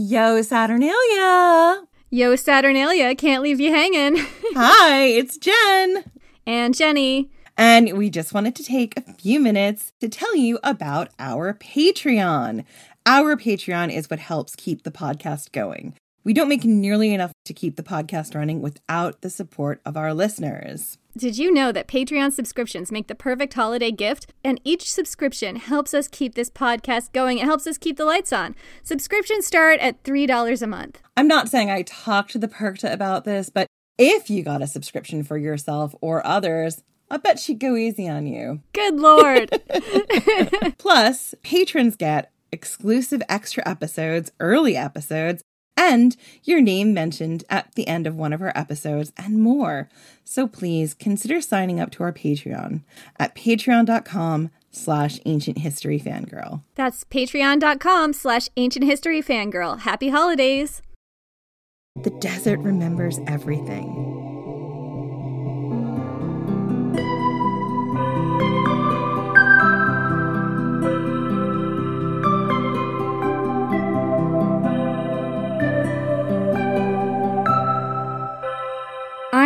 Yo, Saturnalia! Yo, Saturnalia, can't leave you hanging. Hi, it's Jen. and Jenny. And we just wanted to take a few minutes to tell you about our Patreon. Our Patreon is what helps keep the podcast going. We don't make nearly enough to keep the podcast running without the support of our listeners. Did you know that Patreon subscriptions make the perfect holiday gift? And each subscription helps us keep this podcast going. It helps us keep the lights on. Subscriptions start at $3 a month. I'm not saying I talked to the Perchta about this, but if you got a subscription for yourself or others, I bet she'd go easy on you. Good Lord. Plus, patrons get exclusive extra episodes, early episodes, and your name mentioned at the end of one of our episodes and more. So please consider signing up to our Patreon at patreon.com slash ancient history fangirl. That's patreon.com slash ancient history fangirl. Happy holidays. The desert remembers everything.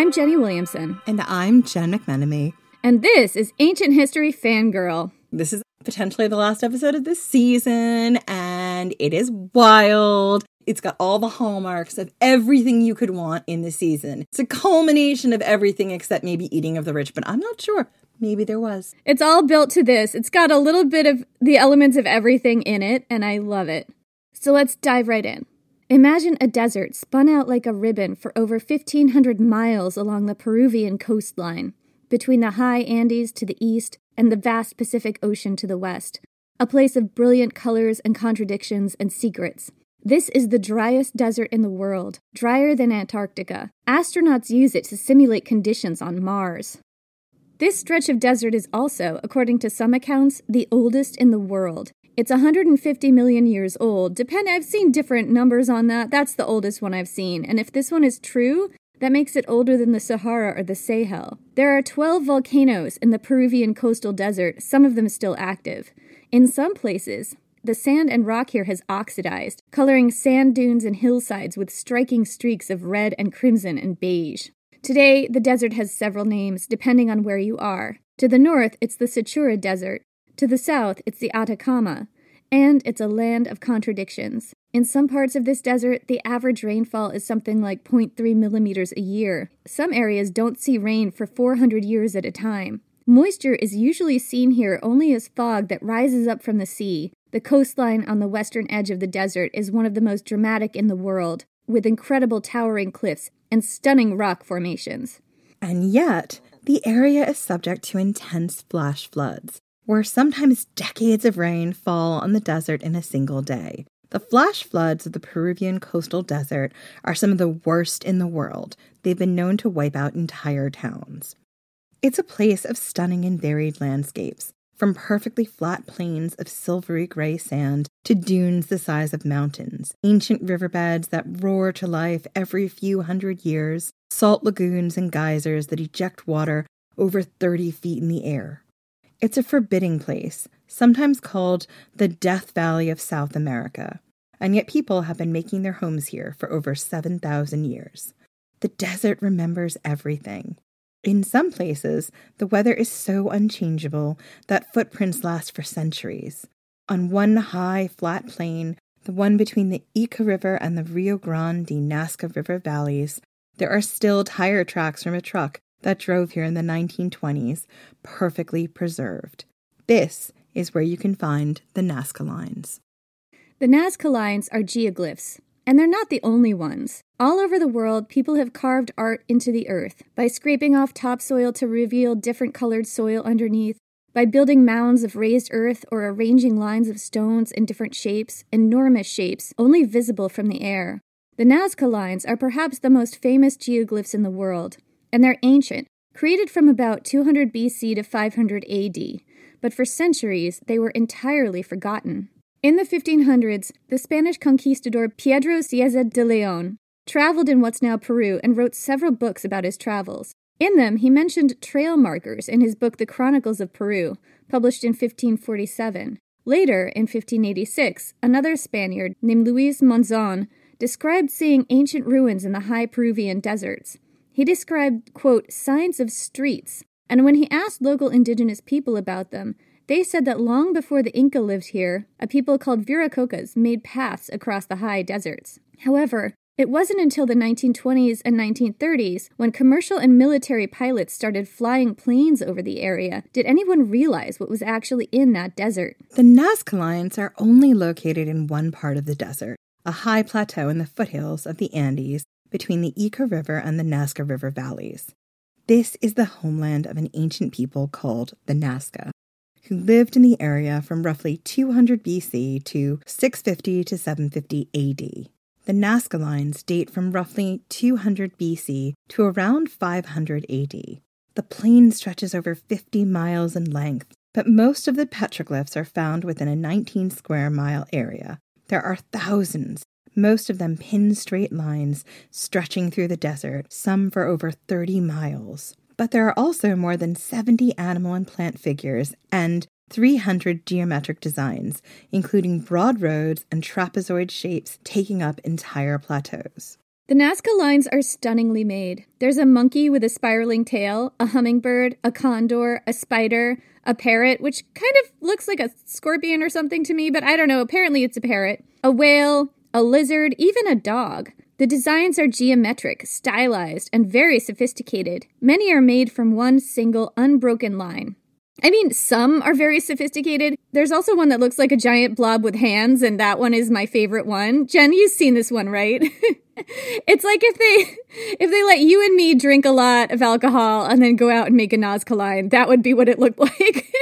I'm Jenny Williamson, And I'm Jen McMenemy. and this is Ancient History Fangirl. This is potentially the last episode of this season, and it is wild. It's got all the hallmarks of everything you could want in the season. It's a culmination of everything except maybe eating of the rich, but I'm not sure. Maybe there was. It's all built to this. It's got a little bit of the elements of everything in it, and I love it. So let's dive right in. Imagine a desert spun out like a ribbon for over 1,500 miles along the Peruvian coastline, between the high Andes to the east and the vast Pacific Ocean to the west. A place of brilliant colors and contradictions and secrets. This is the driest desert in the world, drier than Antarctica. Astronauts use it to simulate conditions on Mars. This stretch of desert is also, according to some accounts, the oldest in the world. It's 150 million years old. Depend I've seen different numbers on that. That's the oldest one I've seen. And if this one is true, that makes it older than the Sahara or the Sahel. There are 12 volcanoes in the Peruvian coastal desert, some of them still active. In some places, the sand and rock here has oxidized, coloring sand dunes and hillsides with striking streaks of red and crimson and beige. Today, the desert has several names depending on where you are. To the north, it's the Sechura Desert. To the south, it's the Atacama. And it's a land of contradictions. In some parts of this desert, the average rainfall is something like 0.3 millimeters a year. Some areas don't see rain for 400 years at a time. Moisture is usually seen here only as fog that rises up from the sea. The coastline on the western edge of the desert is one of the most dramatic in the world, with incredible towering cliffs and stunning rock formations. And yet, the area is subject to intense flash floods, where sometimes decades of rain fall on the desert in a single day. The flash floods of the Peruvian coastal desert are some of the worst in the world. They've been known to wipe out entire towns. It's a place of stunning and varied landscapes, from perfectly flat plains of silvery gray sand to dunes the size of mountains, ancient riverbeds that roar to life every few hundred years, salt lagoons and geysers that eject water over 30 feet in the air. It's a forbidding place, sometimes called the Death Valley of South America, and yet people have been making their homes here for over 7,000 years. The desert remembers everything. In some places, the weather is so unchangeable that footprints last for centuries. On one high, flat plain, the one between the Ica River and the Rio Grande de Nazca River valleys, there are still tire tracks from a truck that drove here in the 1920s, perfectly preserved. This is where you can find the Nazca lines. The Nazca lines are geoglyphs, and they're not the only ones. All over the world, people have carved art into the earth by scraping off topsoil to reveal different colored soil underneath, by building mounds of raised earth or arranging lines of stones in different shapes, enormous shapes, only visible from the air. The Nazca lines are perhaps the most famous geoglyphs in the world, and they're ancient, created from about 200 BC to 500 AD, but for centuries they were entirely forgotten. In the 1500s, the Spanish conquistador Pedro Cieza de Leon traveled in what's now Peru and wrote several books about his travels. In them, he mentioned trail markers in his book The Chronicles of Peru, published in 1547. Later, in 1586, another Spaniard named Luis Monzon described seeing ancient ruins in the high Peruvian deserts. He described, quote, signs of streets, and when he asked local indigenous people about them, they said that long before the Inca lived here, a people called Viracochas made paths across the high deserts. However, it wasn't until the 1920s and 1930s, when commercial and military pilots started flying planes over the area, did anyone realize what was actually in that desert. The Nazca Lines are only located in one part of the desert, a high plateau in the foothills of the Andes between the Ica River and the Nazca River valleys. This is the homeland of an ancient people called the Nazca, who lived in the area from roughly 200 BC to 650 to 750 AD. The Nazca lines date from roughly 200 BC to around 500 AD. The plain stretches over 50 miles in length, but most of the petroglyphs are found within a 19 square mile area. There are thousands, most of them pin straight lines stretching through the desert, some for over 30 miles. But there are also more than 70 animal and plant figures and 300 geometric designs, including broad roads and trapezoid shapes taking up entire plateaus. The Nazca lines are stunningly made. There's a monkey with a spiraling tail, a hummingbird, a condor, a spider, a parrot, which kind of looks like a scorpion or something to me, but I don't know. Apparently, it's a parrot, a whale, a lizard, even a dog. The designs are geometric, stylized, and very sophisticated. Many are made from one single unbroken line. I mean, some are very sophisticated. There's also one that looks like a giant blob with hands, and that one is my favorite one. Jen, you've seen this one, right? it's like if they if they let you and me drink a lot of alcohol and then go out and make a Nazca line, that would be what it looked like.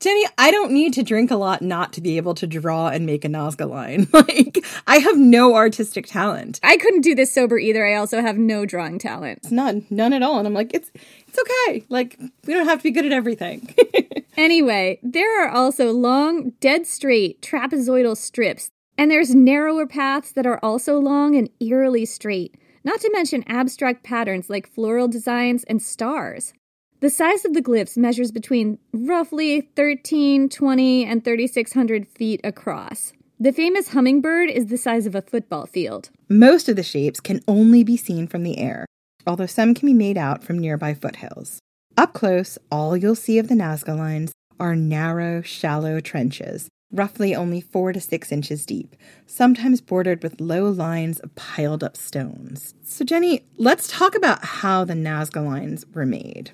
Jenny, I don't need to drink a lot not to be able to draw and make a Nazca line. Like, I have no artistic talent. I couldn't do this sober either. I also have no drawing talent. None, none at all. And I'm like, it's it's okay. Like, we don't have to be good at everything. anyway, there are also long, dead straight trapezoidal strips, and there's narrower paths that are also long and eerily straight. Not to mention abstract patterns like floral designs and stars. The size of the glyphs measures between roughly 13, 20, and 3,600 feet across. The famous hummingbird is the size of a football field. Most of the shapes can only be seen from the air, although some can be made out from nearby foothills. Up close, all you'll see of the Nazca lines are narrow, shallow trenches, roughly only four to six inches deep, sometimes bordered with low lines of piled up stones. So, Jenny, let's talk about how the Nazca lines were made.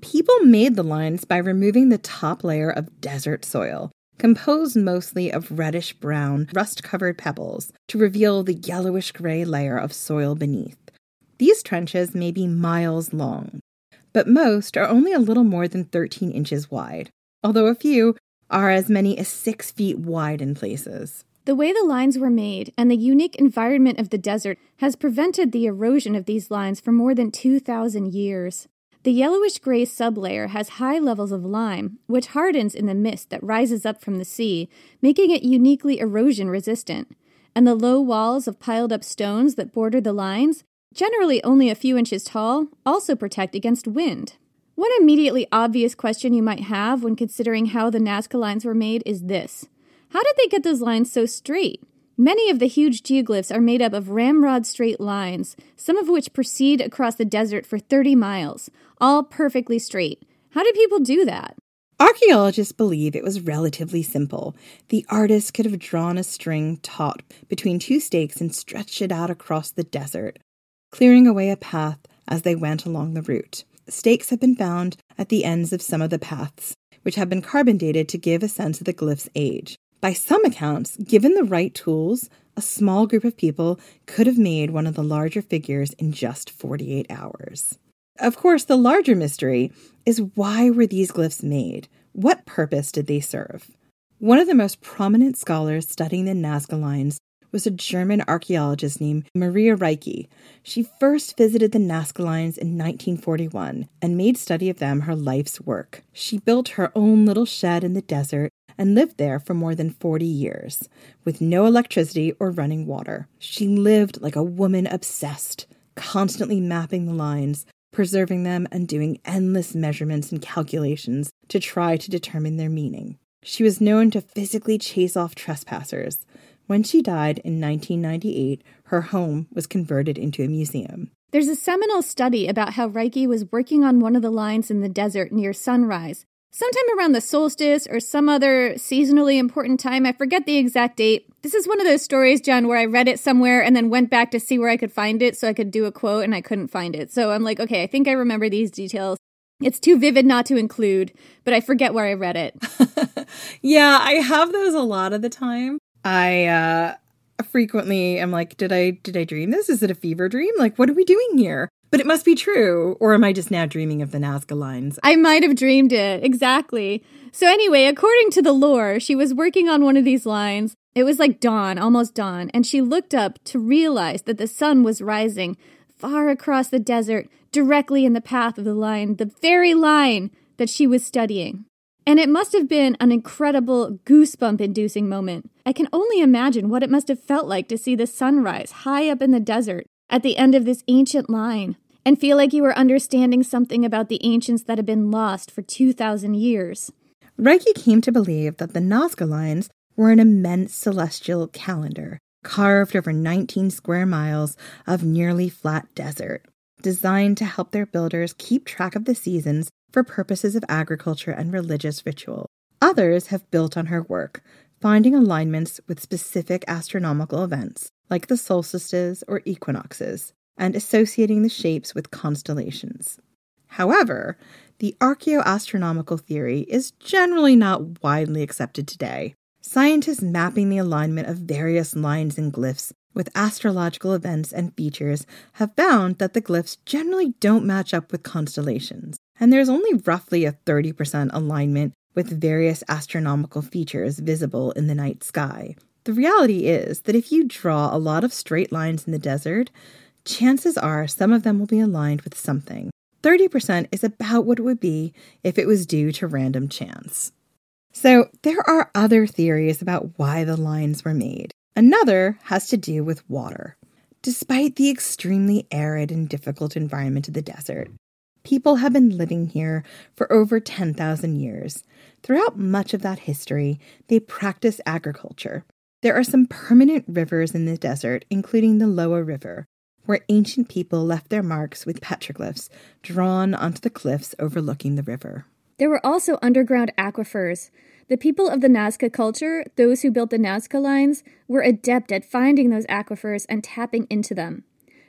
People made the lines by removing the top layer of desert soil, composed mostly of reddish brown, rust covered pebbles, to reveal the yellowish gray layer of soil beneath. These trenches may be miles long, but most are only a little more than 13 inches wide, although a few are as many as six feet wide in places. The way the lines were made and the unique environment of the desert has prevented the erosion of these lines for more than 2,000 years. The yellowish gray sublayer has high levels of lime, which hardens in the mist that rises up from the sea, making it uniquely erosion resistant. And the low walls of piled up stones that border the lines, generally only a few inches tall, also protect against wind. One immediately obvious question you might have when considering how the Nazca lines were made is this How did they get those lines so straight? Many of the huge geoglyphs are made up of ramrod straight lines, some of which proceed across the desert for 30 miles, all perfectly straight. How did people do that? Archaeologists believe it was relatively simple. The artist could have drawn a string taut between two stakes and stretched it out across the desert, clearing away a path as they went along the route. Stakes have been found at the ends of some of the paths, which have been carbon dated to give a sense of the glyph's age. By some accounts, given the right tools, a small group of people could have made one of the larger figures in just 48 hours. Of course, the larger mystery is why were these glyphs made? What purpose did they serve? One of the most prominent scholars studying the Nazca lines was a German archaeologist named Maria Reiche. She first visited the Nazca Lines in 1941 and made study of them her life's work. She built her own little shed in the desert and lived there for more than 40 years, with no electricity or running water. She lived like a woman obsessed, constantly mapping the lines, preserving them, and doing endless measurements and calculations to try to determine their meaning. She was known to physically chase off trespassers. When she died in 1998, her home was converted into a museum. There's a seminal study about how Reiche was working on one of the lines in the desert near sunrise sometime around the solstice or some other seasonally important time. I forget the exact date. This is one of those stories, Jen, where I read it somewhere and then went back to see where I could find it so I could do a quote and I couldn't find it. So I'm like, okay, I think I remember these details. It's too vivid not to include, but I forget where I read it. yeah, I have those a lot of the time. I uh frequently am like, did I did I dream this? Is it a fever dream? Like what are we doing here? But it must be true. Or am I just now dreaming of the Nazca lines? I might have dreamed it. Exactly. So, anyway, according to the lore, she was working on one of these lines. It was like dawn, almost dawn, and she looked up to realize that the sun was rising far across the desert, directly in the path of the line, the very line that she was studying. And it must have been an incredible goosebump inducing moment. I can only imagine what it must have felt like to see the sunrise high up in the desert at the end of this ancient line and feel like you are understanding something about the ancients that had been lost for 2,000 years. Reiche came to believe that the Nazca lines were an immense celestial calendar carved over 19 square miles of nearly flat desert, designed to help their builders keep track of the seasons for purposes of agriculture and religious ritual. Others have built on her work, finding alignments with specific astronomical events, like the solstices or equinoxes, and associating the shapes with constellations. However, the archaeoastronomical theory is generally not widely accepted today. Scientists mapping the alignment of various lines and glyphs with astrological events and features have found that the glyphs generally don't match up with constellations, and there's only roughly a 30% alignment with various astronomical features visible in the night sky. The reality is that if you draw a lot of straight lines in the desert, chances are some of them will be aligned with something. 30% is about what it would be if it was due to random chance. So, there are other theories about why the lines were made. Another has to do with water. Despite the extremely arid and difficult environment of the desert, people have been living here for over 10,000 years. Throughout much of that history, they practice agriculture, there are some permanent rivers in the desert, including the Loa River, where ancient people left their marks with petroglyphs drawn onto the cliffs overlooking the river. There were also underground aquifers. The people of the Nazca culture, those who built the Nazca lines, were adept at finding those aquifers and tapping into them.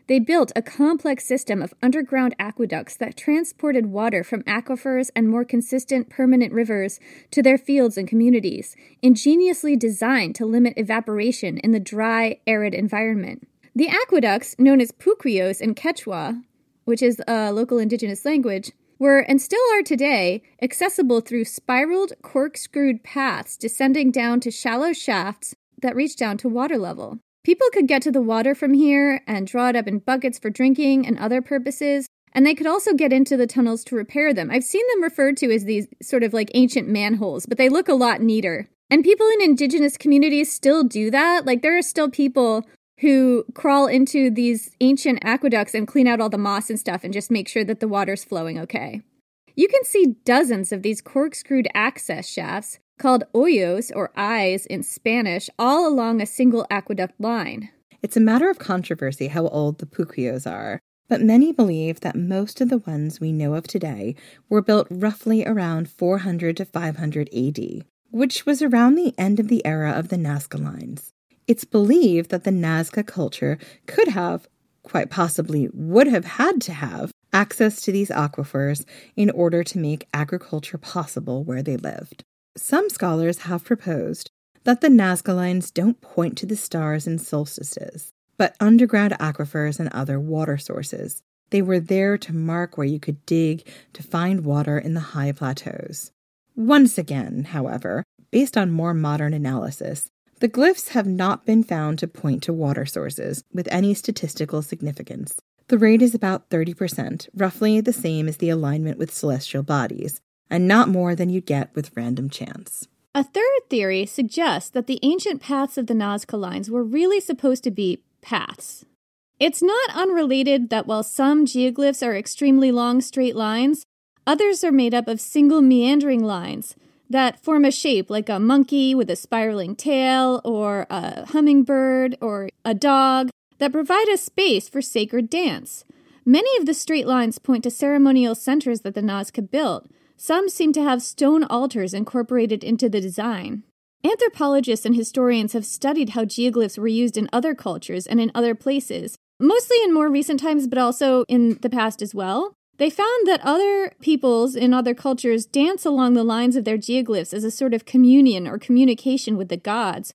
They built a complex system of underground aqueducts that transported water from aquifers and more consistent permanent rivers to their fields and communities, ingeniously designed to limit evaporation in the dry, arid environment. The aqueducts, known as puquios in Quechua, which is a local indigenous language, were and still are today accessible through spiraled, corkscrewed paths descending down to shallow shafts that reach down to water level. People could get to the water from here and draw it up in buckets for drinking and other purposes, and they could also get into the tunnels to repair them. I've seen them referred to as these sort of like ancient manholes, but they look a lot neater. And people in indigenous communities still do that. Like there are still people who crawl into these ancient aqueducts and clean out all the moss and stuff and just make sure that the water's flowing okay. You can see dozens of these corkscrewed access shafts called ojos or eyes in Spanish, all along a single aqueduct line. It's a matter of controversy how old the puquios are, but many believe that most of the ones we know of today were built roughly around 400 to 500 AD, which was around the end of the era of the Nazca lines. It's believed that the Nazca culture could have, quite possibly would have had to have, access to these aquifers in order to make agriculture possible where they lived. Some scholars have proposed that the Nazca lines don't point to the stars and solstices, but underground aquifers and other water sources. They were there to mark where you could dig to find water in the high plateaus. Once again, however, based on more modern analysis, the glyphs have not been found to point to water sources with any statistical significance. The rate is about 30%, roughly the same as the alignment with celestial bodies, and not more than you get with random chance. A third theory suggests that the ancient paths of the Nazca lines were really supposed to be paths. It's not unrelated that while some geoglyphs are extremely long straight lines, others are made up of single meandering lines that form a shape like a monkey with a spiraling tail, or a hummingbird, or a dog that provide a space for sacred dance. Many of the straight lines point to ceremonial centers that the Nazca built, some seem to have stone altars incorporated into the design. Anthropologists and historians have studied how geoglyphs were used in other cultures and in other places, mostly in more recent times, but also in the past as well. They found that other peoples in other cultures dance along the lines of their geoglyphs as a sort of communion or communication with the gods.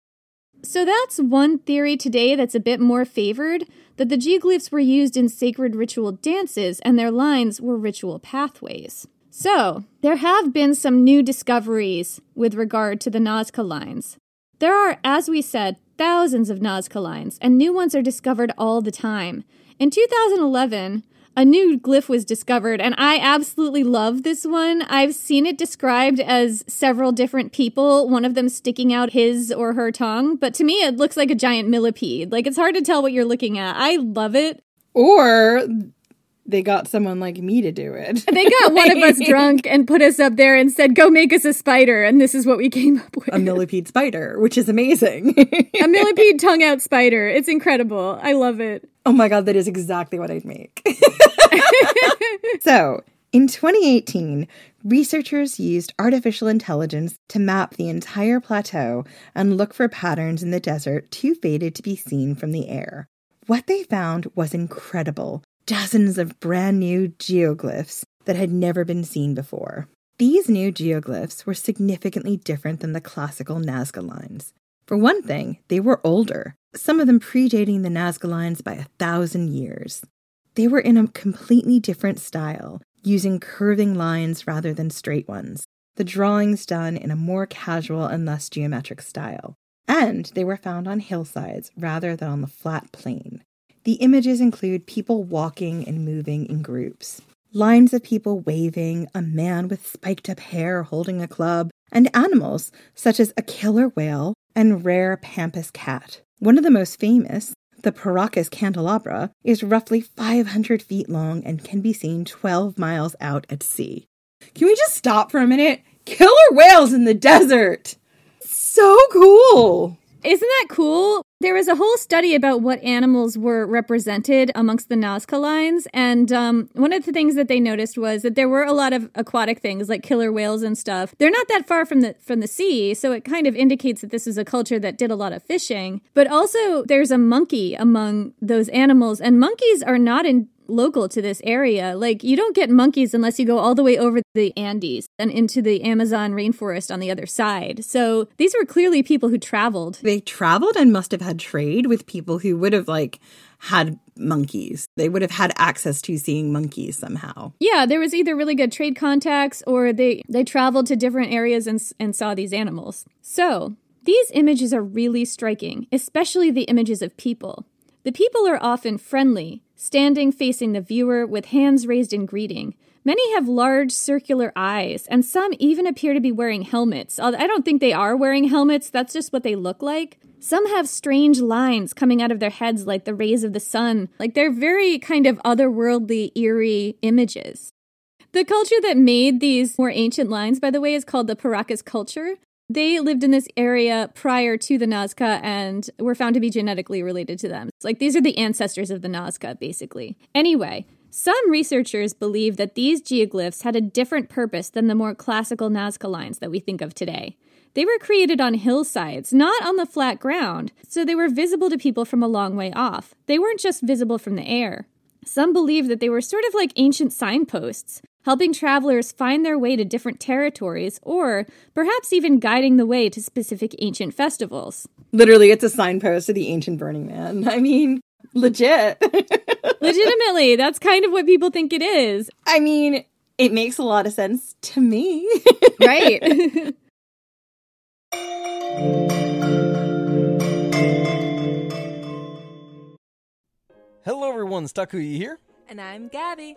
So that's one theory today that's a bit more favored that the geoglyphs were used in sacred ritual dances and their lines were ritual pathways. So, there have been some new discoveries with regard to the Nazca lines. There are, as we said, thousands of Nazca lines, and new ones are discovered all the time. In 2011, a new glyph was discovered, and I absolutely love this one. I've seen it described as several different people, one of them sticking out his or her tongue, but to me, it looks like a giant millipede. Like, it's hard to tell what you're looking at. I love it. Or they got someone like me to do it. They got one of us drunk and put us up there and said, "Go make us a spider," and this is what we came up with: a millipede spider, which is amazing. a millipede tongue out spider. It's incredible. I love it. Oh my god, that is exactly what I'd make. so. In 2018, researchers used artificial intelligence to map the entire plateau and look for patterns in the desert too faded to be seen from the air. What they found was incredible dozens of brand new geoglyphs that had never been seen before. These new geoglyphs were significantly different than the classical Nazca lines. For one thing, they were older, some of them predating the Nazca lines by a thousand years. They were in a completely different style, using curving lines rather than straight ones, the drawings done in a more casual and less geometric style. And they were found on hillsides rather than on the flat plain, the images include people walking and moving in groups, lines of people waving, a man with spiked up hair holding a club, and animals such as a killer whale and rare pampas cat. One of the most famous, the Paracas candelabra, is roughly 500 feet long and can be seen 12 miles out at sea. Can we just stop for a minute? Killer whales in the desert! So cool! Isn't that cool? There was a whole study about what animals were represented amongst the Nazca lines, and um, one of the things that they noticed was that there were a lot of aquatic things like killer whales and stuff. They're not that far from the from the sea, so it kind of indicates that this is a culture that did a lot of fishing. But also, there's a monkey among those animals, and monkeys are not in local to this area. Like, you don't get monkeys unless you go all the way over the Andes and into the Amazon rainforest on the other side. So these were clearly people who traveled. They traveled and must have had trade with people who would have, like, had monkeys. They would have had access to seeing monkeys somehow. Yeah, there was either really good trade contacts or they they traveled to different areas and and saw these animals. So, these images are really striking, especially the images of people. The people are often friendly, standing facing the viewer with hands raised in greeting. Many have large circular eyes, and some even appear to be wearing helmets. I don't think they are wearing helmets, that's just what they look like. Some have strange lines coming out of their heads like the rays of the sun. Like they're very kind of otherworldly, eerie images. The culture that made these more ancient lines, by the way, is called the Paracas culture. They lived in this area prior to the Nazca and were found to be genetically related to them. Like these are the ancestors of the Nazca, basically. Anyway, some researchers believe that these geoglyphs had a different purpose than the more classical Nazca lines that we think of today. They were created on hillsides, not on the flat ground, so they were visible to people from a long way off. They weren't just visible from the air. Some believe that they were sort of like ancient signposts, helping travelers find their way to different territories or perhaps even guiding the way to specific ancient festivals. Literally, it's a signpost to the ancient Burning Man. I mean, legit. Legitimately, that's kind of what people think it is. I mean, it makes a lot of sense to me. right. Hello, everyone. Stakuyi here. And I'm Gabby.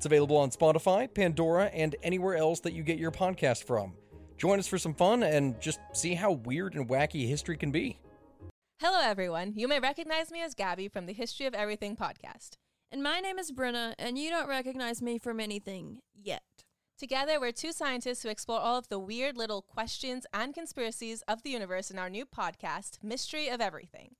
It's available on Spotify, Pandora, and anywhere else that you get your podcast from. Join us for some fun and just see how weird and wacky history can be. Hello, everyone. You may recognize me as Gabby from the History of Everything podcast. And my name is Brenna, and you don't recognize me from anything yet. Together, we're two scientists who explore all of the weird little questions and conspiracies of the universe in our new podcast, Mystery of Everything.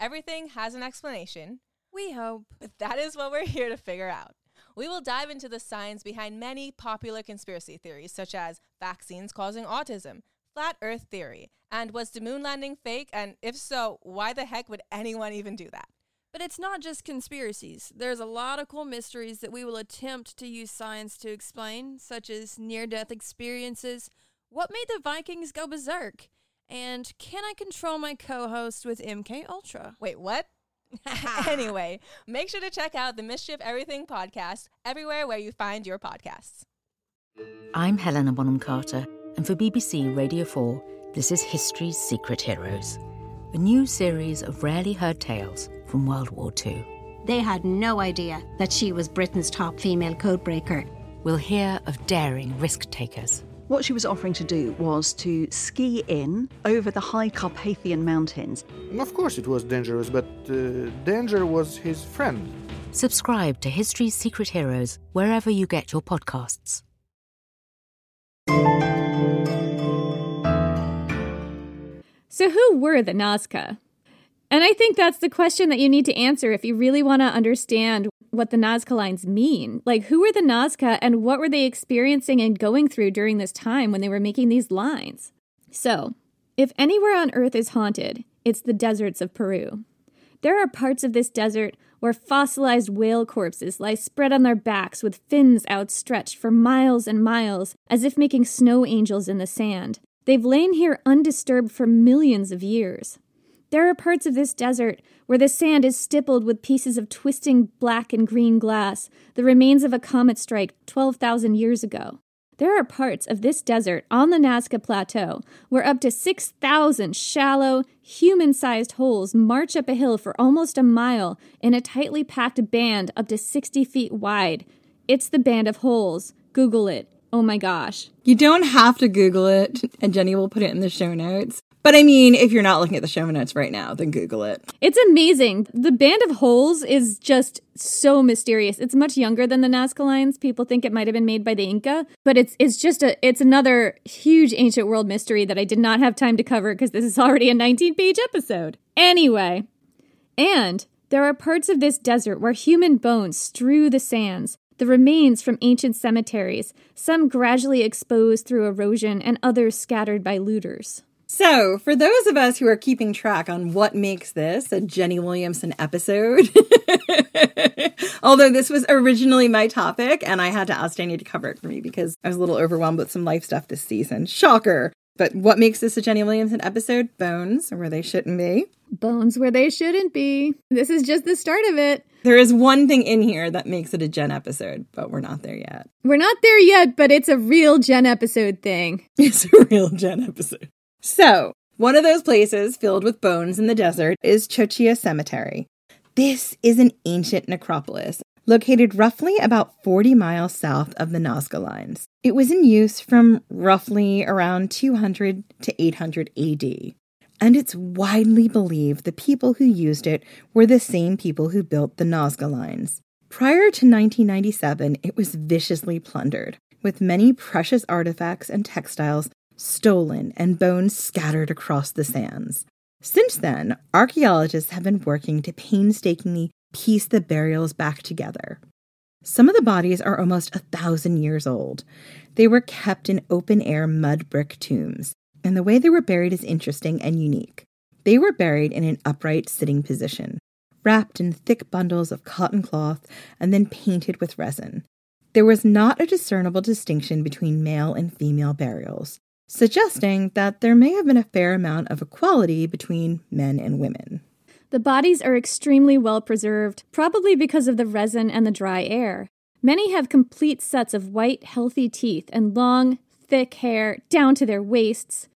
Everything has an explanation. We hope. But that is what we're here to figure out. We will dive into the science behind many popular conspiracy theories, such as vaccines causing autism, flat earth theory, and was the moon landing fake? And if so, why the heck would anyone even do that? But it's not just conspiracies. There's a lot of cool mysteries that we will attempt to use science to explain, such as near death experiences, what made the Vikings go berserk, and can I control my co host with MK Ultra? Wait, what? anyway, make sure to check out the Mischief Everything podcast everywhere where you find your podcasts. I'm Helena Bonham Carter, and for BBC Radio 4, this is History's Secret Heroes, a new series of rarely heard tales from World War II. They had no idea that she was Britain's top female codebreaker. We'll hear of daring risk takers. What she was offering to do was to ski in over the high Carpathian mountains. Of course, it was dangerous, but uh, danger was his friend. Subscribe to History's Secret Heroes wherever you get your podcasts. So, who were the Nazca? And I think that's the question that you need to answer if you really want to understand what the Nazca lines mean. Like, who were the Nazca and what were they experiencing and going through during this time when they were making these lines? So, if anywhere on Earth is haunted, it's the deserts of Peru. There are parts of this desert where fossilized whale corpses lie spread on their backs with fins outstretched for miles and miles, as if making snow angels in the sand. They've lain here undisturbed for millions of years. There are parts of this desert where the sand is stippled with pieces of twisting black and green glass, the remains of a comet strike 12,000 years ago. There are parts of this desert on the Nazca Plateau where up to 6,000 shallow, human sized holes march up a hill for almost a mile in a tightly packed band up to 60 feet wide. It's the Band of Holes. Google it. Oh my gosh. You don't have to Google it, and Jenny will put it in the show notes. But I mean, if you're not looking at the show notes right now, then Google it. It's amazing. The Band of Holes is just so mysterious. It's much younger than the Nazca lines. People think it might have been made by the Inca, but it's it's just a it's another huge ancient world mystery that I did not have time to cover because this is already a 19-page episode. Anyway, and there are parts of this desert where human bones strew the sands, the remains from ancient cemeteries, some gradually exposed through erosion and others scattered by looters. So, for those of us who are keeping track on what makes this a Jenny Williamson episode, although this was originally my topic and I had to ask Jenny to cover it for me because I was a little overwhelmed with some life stuff this season. Shocker. But what makes this a Jenny Williamson episode? Bones, where they shouldn't be. Bones where they shouldn't be. This is just the start of it. There is one thing in here that makes it a Jen episode, but we're not there yet. We're not there yet, but it's a real Jen episode thing. It's a real Jen episode. So, One of those places filled with bones in the desert is Chauchilla Cemetery. This is an ancient necropolis located roughly about 40 miles south of the Nazca lines. It was in use from roughly around 200 to 800 AD. And it's widely believed the people who used it were the same people who built the Nazca lines. Prior to 1997, it was viciously plundered, with many precious artifacts and textiles stolen and bones scattered across the sands. Since then, archaeologists have been working to painstakingly piece the burials back together. Some of the bodies are almost a thousand years old. They were kept in open air mud brick tombs, and the way they were buried is interesting and unique. They were buried in an upright sitting position, wrapped in thick bundles of cotton cloth, and then painted with resin. There was not a discernible distinction between male and female burials, suggesting that there may have been a fair amount of equality between men and women. The bodies are extremely well preserved, probably because of the resin and the dry air. Many have complete sets of white, healthy teeth and long, thick hair down to their waists.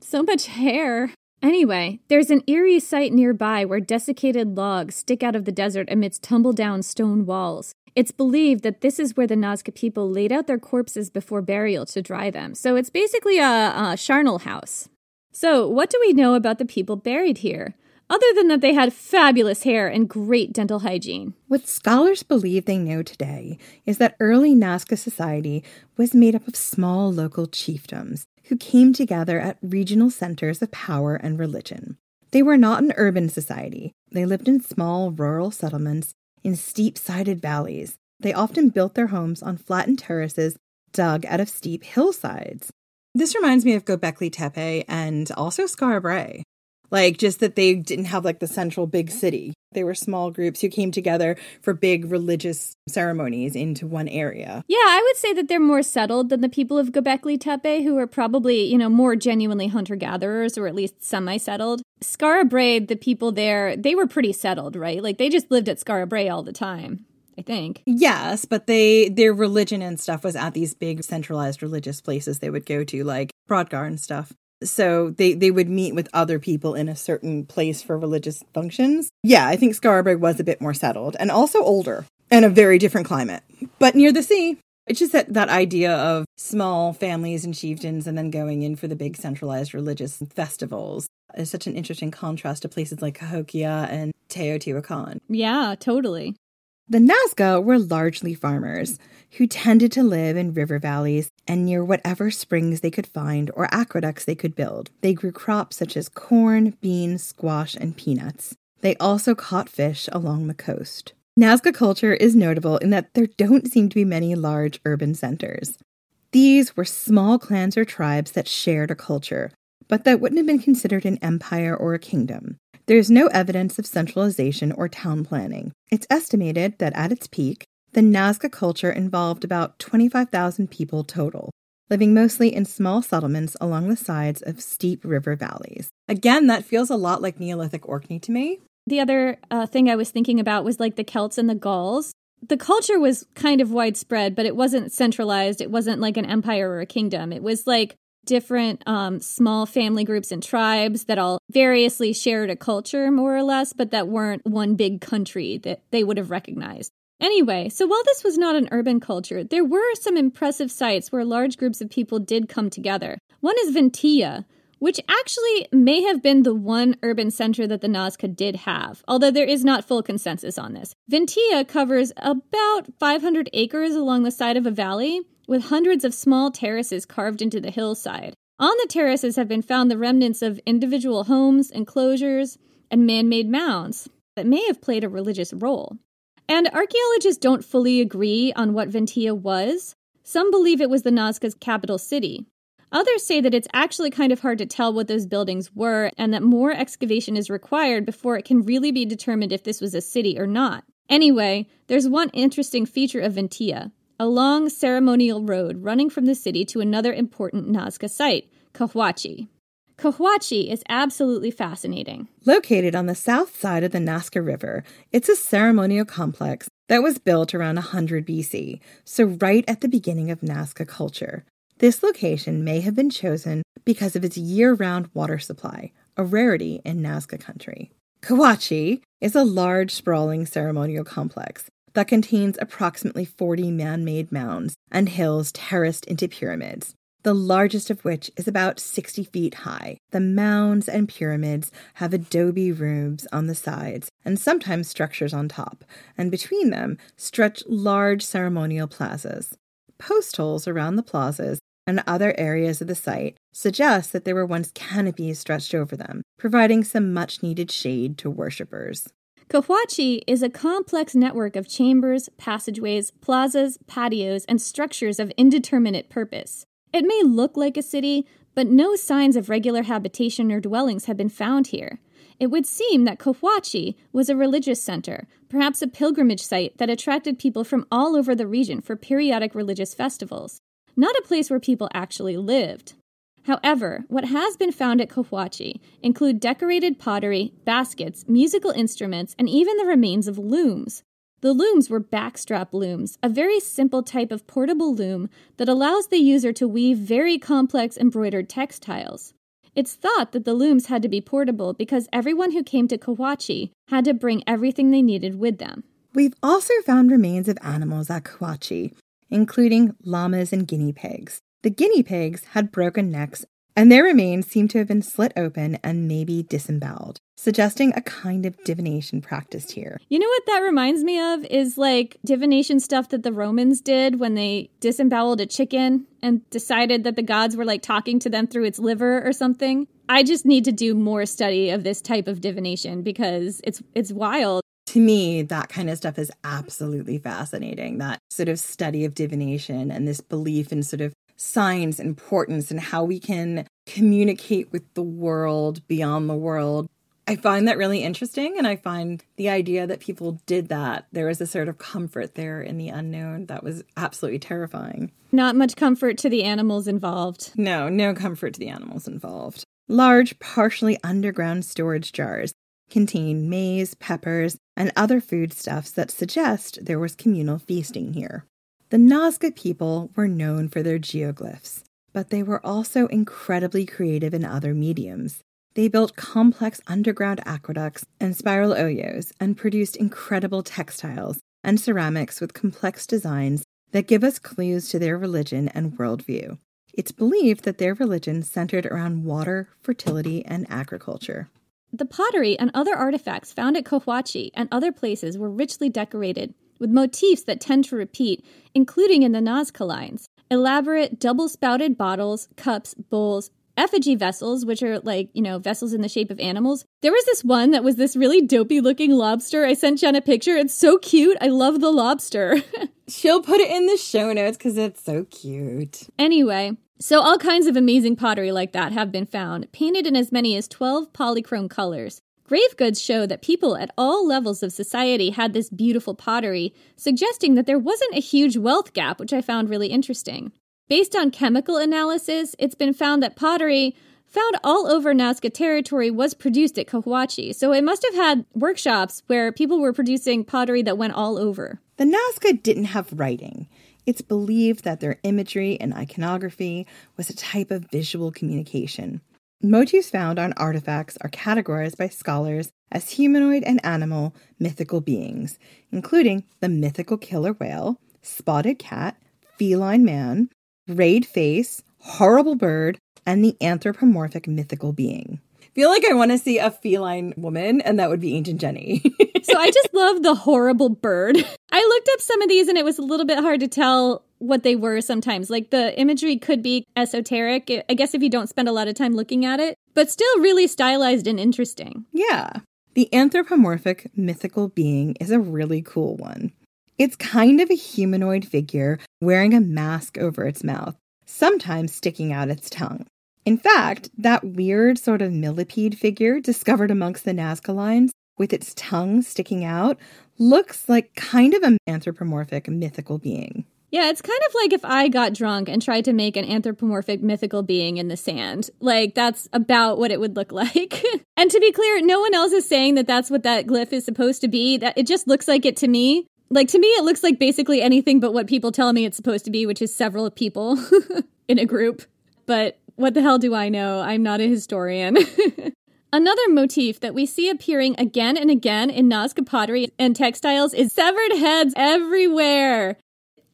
So much hair. Anyway, there's an eerie site nearby where desiccated logs stick out of the desert amidst tumble down stone walls. It's believed that this is where the Nazca people laid out their corpses before burial to dry them. So it's basically a, a charnel house. So, what do we know about the people buried here? Other than that, they had fabulous hair and great dental hygiene. What scholars believe they know today is that early Nazca society was made up of small local chiefdoms who came together at regional centers of power and religion. They were not an urban society. They lived in small rural settlements in steep sided valleys. They often built their homes on flattened terraces dug out of steep hillsides. This reminds me of Göbekli Tepe and also Brae. Like, just that they didn't have like the central big city. They were small groups who came together for big religious ceremonies into one area. Yeah, I would say that they're more settled than the people of Göbekli Tepe, who are probably, you know, more genuinely hunter gatherers or at least semi settled. Skara Brae, the people there, they were pretty settled, right? Like, they just lived at Skara Brae all the time. I think. Yes, but they their religion and stuff was at these big centralized religious places they would go to, like Brodgar and stuff so they they would meet with other people in a certain place for religious functions. Yeah, I think Brae was a bit more settled and also older and a very different climate, but near the sea. It's just that, that idea of small families and chieftains and then going in for the big centralized religious festivals is such an interesting contrast to places like Cahokia and Teotihuacan. Yeah, totally. The Nazca were largely farmers who tended to live in river valleys and near whatever springs they could find or aqueducts they could build. They grew crops such as corn, beans, squash, and peanuts. They also caught fish along the coast. Nazca culture is notable in that there don't seem to be many large urban centers. These were small clans or tribes that shared a culture, but that wouldn't have been considered an empire or a kingdom. There is no evidence of centralization or town planning. It's estimated that at its peak, the Nazca culture involved about 25,000 people total, living mostly in small settlements along the sides of steep river valleys. Again, that feels a lot like Neolithic Orkney to me. The other uh, thing I was thinking about was like the Celts and the Gauls. The culture was kind of widespread, but it wasn't centralized. It wasn't like an empire or a kingdom. It was like different um, small family groups and tribes that all variously shared a culture, more or less, but that weren't one big country that they would have recognized. Anyway, so while this was not an urban culture, there were some impressive sites where large groups of people did come together. One is Ventilla, which actually may have been the one urban center that the Nazca did have, although there is not full consensus on this. Ventilla covers about 500 acres along the side of a valley, with hundreds of small terraces carved into the hillside. On the terraces have been found the remnants of individual homes, enclosures, and man made mounds that may have played a religious role. And archaeologists don't fully agree on what Ventilla was. Some believe it was the Nazca's capital city. Others say that it's actually kind of hard to tell what those buildings were and that more excavation is required before it can really be determined if this was a city or not. Anyway, there's one interesting feature of Ventilla a long ceremonial road running from the city to another important Nazca site, Cahuachi. Cahuachi is absolutely fascinating. Located on the south side of the Nazca River, it's a ceremonial complex that was built around 100 BC, so right at the beginning of Nazca culture. This location may have been chosen because of its year round water supply, a rarity in Nazca country. Cahuachi is a large, sprawling ceremonial complex that contains approximately 40 man made mounds and hills terraced into pyramids, the largest of which is about 60 feet high. The mounds and pyramids have adobe roofs on the sides and sometimes structures on top, and between them stretch large ceremonial plazas. Post holes around the plazas and other areas of the site suggest that there were once canopies stretched over them, providing some much needed shade to worshippers. Cahuachi is a complex network of chambers, passageways, plazas, patios, and structures of indeterminate purpose. It may look like a city, but no signs of regular habitation or dwellings have been found here. It would seem that Cahuachi was a religious center, perhaps a pilgrimage site that attracted people from all over the region for periodic religious festivals, not a place where people actually lived. However, what has been found at Cahuachi include decorated pottery, baskets, musical instruments, and even the remains of looms. The looms were backstrap looms, a very simple type of portable loom that allows the user to weave very complex embroidered textiles. It's thought that the looms had to be portable because everyone who came to Cahuachi had to bring everything they needed with them. We've also found remains of animals at Cahuachi, including llamas and guinea pigs. The guinea pigs had broken necks and their remains seem to have been slit open and maybe disemboweled, suggesting a kind of divination practiced here. You know what that reminds me of is like divination stuff that the Romans did when they disemboweled a chicken and decided that the gods were like talking to them through its liver or something. I just need to do more study of this type of divination because it's it's wild. To me, that kind of stuff is absolutely fascinating. That sort of study of divination and this belief in sort of signs importance and how we can communicate with the world beyond the world. I find that really interesting, and I find the idea that people did that, there was a sort of comfort there in the unknown that was absolutely terrifying. Not much comfort to the animals involved. No, no comfort to the animals involved. Large, partially underground storage jars contain maize, peppers, and other foodstuffs that suggest there was communal feasting here. The Nazca people were known for their geoglyphs, but they were also incredibly creative in other mediums. They built complex underground aqueducts and spiral ojos and produced incredible textiles and ceramics with complex designs that give us clues to their religion and worldview. It's believed that their religion centered around water, fertility, and agriculture. The pottery and other artifacts found at Cahuachi and other places were richly decorated, with motifs that tend to repeat, including in the Nazca lines. Elaborate double spouted bottles, cups, bowls, effigy vessels, which are like, you know, vessels in the shape of animals. There was this one that was this really dopey looking lobster. I sent Jen a picture. It's so cute. I love the lobster. She'll put it in the show notes because it's so cute. Anyway, so all kinds of amazing pottery like that have been found, painted in as many as 12 polychrome colors. Grave goods show that people at all levels of society had this beautiful pottery, suggesting that there wasn't a huge wealth gap, which I found really interesting. Based on chemical analysis, it's been found that pottery found all over Nazca territory was produced at Cahuachi, so it must have had workshops where people were producing pottery that went all over. The Nazca didn't have writing. It's believed that their imagery and iconography was a type of visual communication. Motifs found on artifacts are categorized by scholars as humanoid and animal mythical beings, including the mythical killer whale, spotted cat, feline man, rayed face, horrible bird, and the anthropomorphic mythical being. feel like I want to see a feline woman, and that would be Ancient Jenny. so I just love the horrible bird. I looked up some of these, and it was a little bit hard to tell what they were sometimes. Like the imagery could be esoteric, I guess, if you don't spend a lot of time looking at it, but still really stylized and interesting. Yeah. The anthropomorphic mythical being is a really cool one. It's kind of a humanoid figure wearing a mask over its mouth, sometimes sticking out its tongue. In fact, that weird sort of millipede figure discovered amongst the Nazca lines with its tongue sticking out looks like kind of an anthropomorphic mythical being. Yeah, it's kind of like if I got drunk and tried to make an anthropomorphic mythical being in the sand. Like, that's about what it would look like. and to be clear, no one else is saying that that's what that glyph is supposed to be. That it just looks like it to me. Like, to me, it looks like basically anything but what people tell me it's supposed to be, which is several people. in a group. But what the hell do I know? I'm not a historian. Another motif that we see appearing again and again in Nazca pottery and textiles is severed heads everywhere.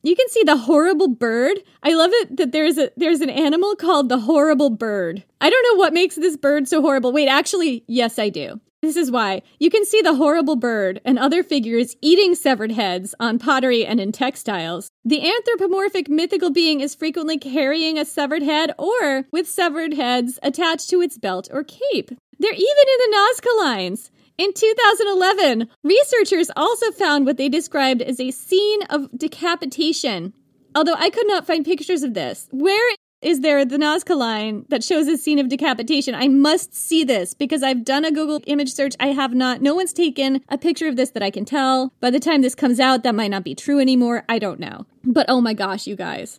You can see the horrible bird. I love it that there's a there's an animal called the horrible bird. I don't know what makes this bird so horrible. Wait, actually, yes I do. This is why. You can see the horrible bird and other figures eating severed heads on pottery and in textiles. The anthropomorphic mythical being is frequently carrying a severed head or with severed heads attached to its belt or cape. They're even in the Nazca lines. In 2011, researchers also found what they described as a scene of decapitation. Although I could not find pictures of this. Where is there the Nazca line that shows a scene of decapitation? I must see this because I've done a Google image search. I have not, no one's taken a picture of this that I can tell. By the time this comes out, that might not be true anymore. I don't know. But oh my gosh, you guys.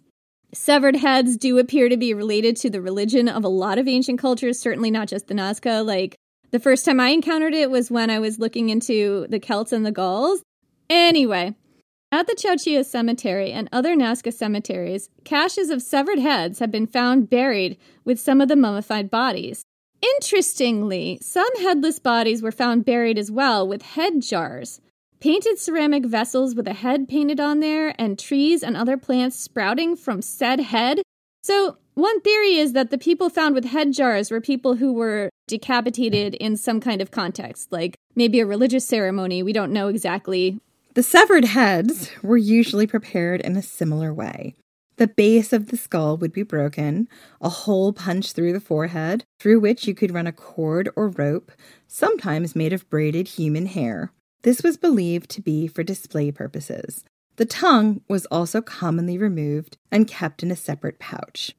Severed heads do appear to be related to the religion of a lot of ancient cultures, certainly not just the Nazca. Like, the first time I encountered it was when I was looking into the Celts and the Gauls. Anyway, at the Chauchilla Cemetery and other Nazca cemeteries, caches of severed heads have been found buried with some of the mummified bodies. Interestingly, some headless bodies were found buried as well with head jars. Painted ceramic vessels with a head painted on there, and trees and other plants sprouting from said head. So, one theory is that the people found with head jars were people who were decapitated in some kind of context, like maybe a religious ceremony. We don't know exactly. The severed heads were usually prepared in a similar way. The base of the skull would be broken, a hole punched through the forehead, through which you could run a cord or rope, sometimes made of braided human hair. This was believed to be for display purposes. The tongue was also commonly removed and kept in a separate pouch.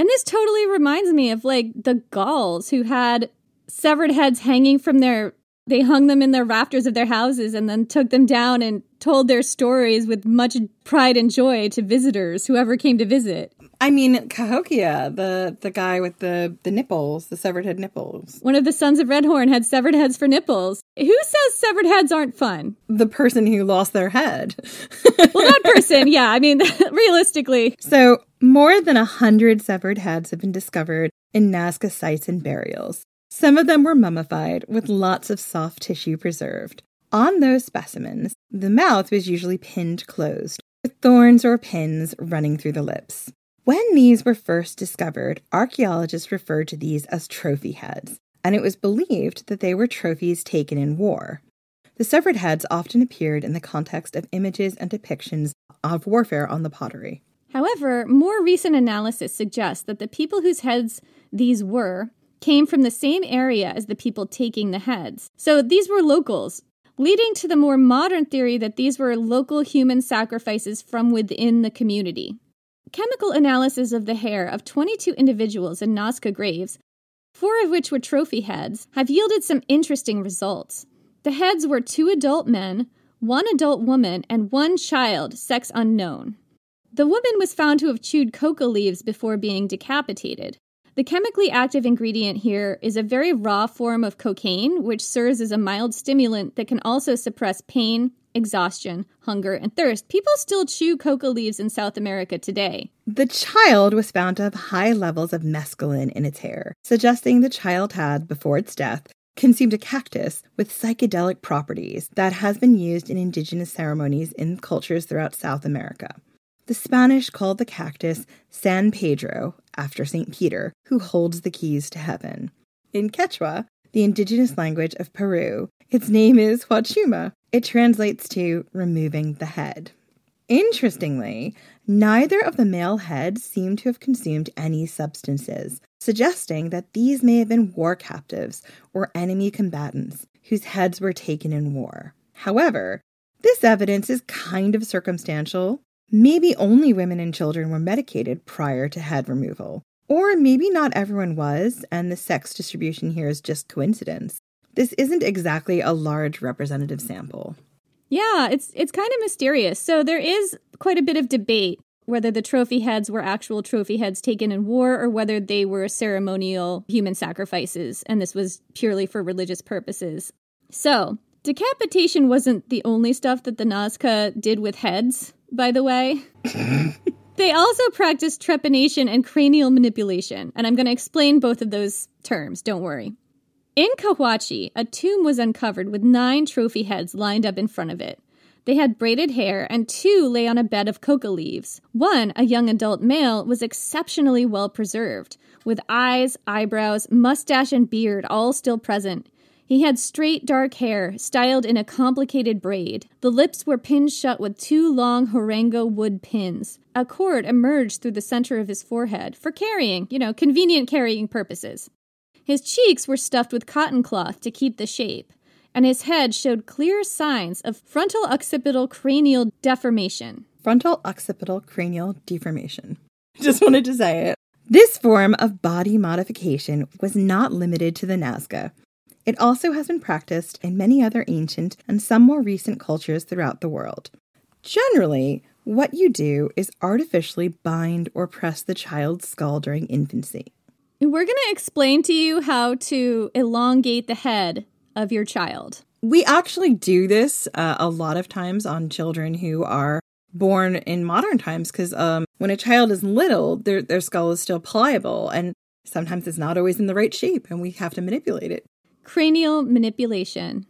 And this totally reminds me of like the Gauls who had severed heads hanging from their they hung them in the rafters of their houses and then took them down and told their stories with much pride and joy to visitors, whoever came to visit. I mean, Cahokia, the the guy with the the nipples, the severed head nipples. One of the sons of Redhorn had severed heads for nipples. Who says severed heads aren't fun? The person who lost their head. well, that person, yeah. I mean, realistically. So, more than a hundred severed heads have been discovered in Nazca sites and burials. Some of them were mummified with lots of soft tissue preserved. On those specimens, the mouth was usually pinned closed, with thorns or pins running through the lips. When these were first discovered, archaeologists referred to these as trophy heads, and it was believed that they were trophies taken in war. The severed heads often appeared in the context of images and depictions of warfare on the pottery. However, more recent analysis suggests that the people whose heads these were came from the same area as the people taking the heads. So these were locals, leading to the more modern theory that these were local human sacrifices from within the community. Chemical analysis of the hair of 22 individuals in Nazca graves, four of which were trophy heads, have yielded some interesting results. The heads were two adult men, one adult woman, and one child, sex unknown. The woman was found to have chewed coca leaves before being decapitated. The chemically active ingredient here is a very raw form of cocaine, which serves as a mild stimulant that can also suppress pain, exhaustion, hunger, and thirst. People still chew coca leaves in South America today. The child was found to have high levels of mescaline in its hair, suggesting the child had, before its death, consumed a cactus with psychedelic properties that has been used in indigenous ceremonies in cultures throughout South America. The Spanish called the cactus San Pedro, after St. Peter, who holds the keys to heaven. In Quechua, the indigenous language of Peru, its name is Huachuma. It translates to removing the head. Interestingly, neither of the male heads seem to have consumed any substances, suggesting that these may have been war captives or enemy combatants whose heads were taken in war. However, this evidence is kind of circumstantial Maybe only women and children were medicated prior to head removal. Or maybe not everyone was, and the sex distribution here is just coincidence. This isn't exactly a large representative sample. Yeah, it's it's kind of mysterious. So there is quite a bit of debate whether the trophy heads were actual trophy heads taken in war or whether they were ceremonial human sacrifices and this was purely for religious purposes. So, decapitation wasn't the only stuff that the Nazca did with heads by the way. They also practice trepanation and cranial manipulation, and I'm going to explain both of those terms, don't worry. In Cahuachi, a tomb was uncovered with nine trophy heads lined up in front of it. They had braided hair, and two lay on a bed of coca leaves. One, a young adult male, was exceptionally well preserved, with eyes, eyebrows, mustache, and beard all still present. He had straight dark hair, styled in a complicated braid. The lips were pinned shut with two long Huarango wood pins. A cord emerged through the center of his forehead for carrying, you know, convenient carrying purposes. His cheeks were stuffed with cotton cloth to keep the shape, and his head showed clear signs of frontal occipital cranial deformation. Frontal occipital cranial deformation. Just wanted to say it. This form of body modification was not limited to the Nazca. It also has been practiced in many other ancient and some more recent cultures throughout the world. Generally, what you do is artificially bind or press the child's skull during infancy. We're going to explain to you how to elongate the head of your child. We actually do this uh, a lot of times on children who are born in modern times because um, when a child is little, their, their skull is still pliable and sometimes it's not always in the right shape and we have to manipulate it. Cranial manipulation.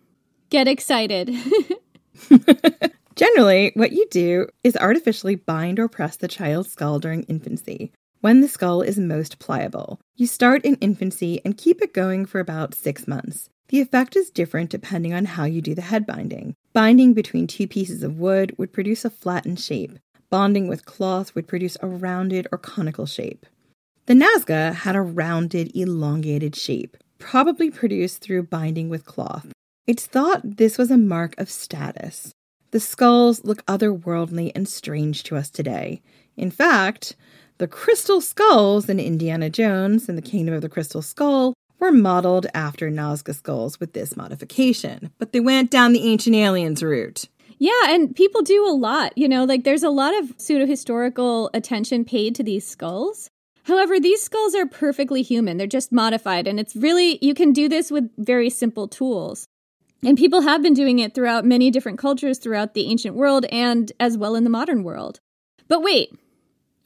Get excited. Generally, what you do is artificially bind or press the child's skull during infancy, when the skull is most pliable. You start in infancy and keep it going for about six months. The effect is different depending on how you do the head binding. Binding between two pieces of wood would produce a flattened shape. Bonding with cloth would produce a rounded or conical shape. The Nazca had a rounded, elongated shape, probably produced through binding with cloth. It's thought this was a mark of status. The skulls look otherworldly and strange to us today. In fact, the crystal skulls in Indiana Jones and the Kingdom of the Crystal Skull were modeled after Nazca skulls with this modification, but they went down the ancient aliens route. Yeah, and people do a lot. You know, like there's a lot of pseudo historical attention paid to these skulls. However, these skulls are perfectly human. They're just modified, and it's really, you can do this with very simple tools. And people have been doing it throughout many different cultures throughout the ancient world and as well in the modern world. But wait,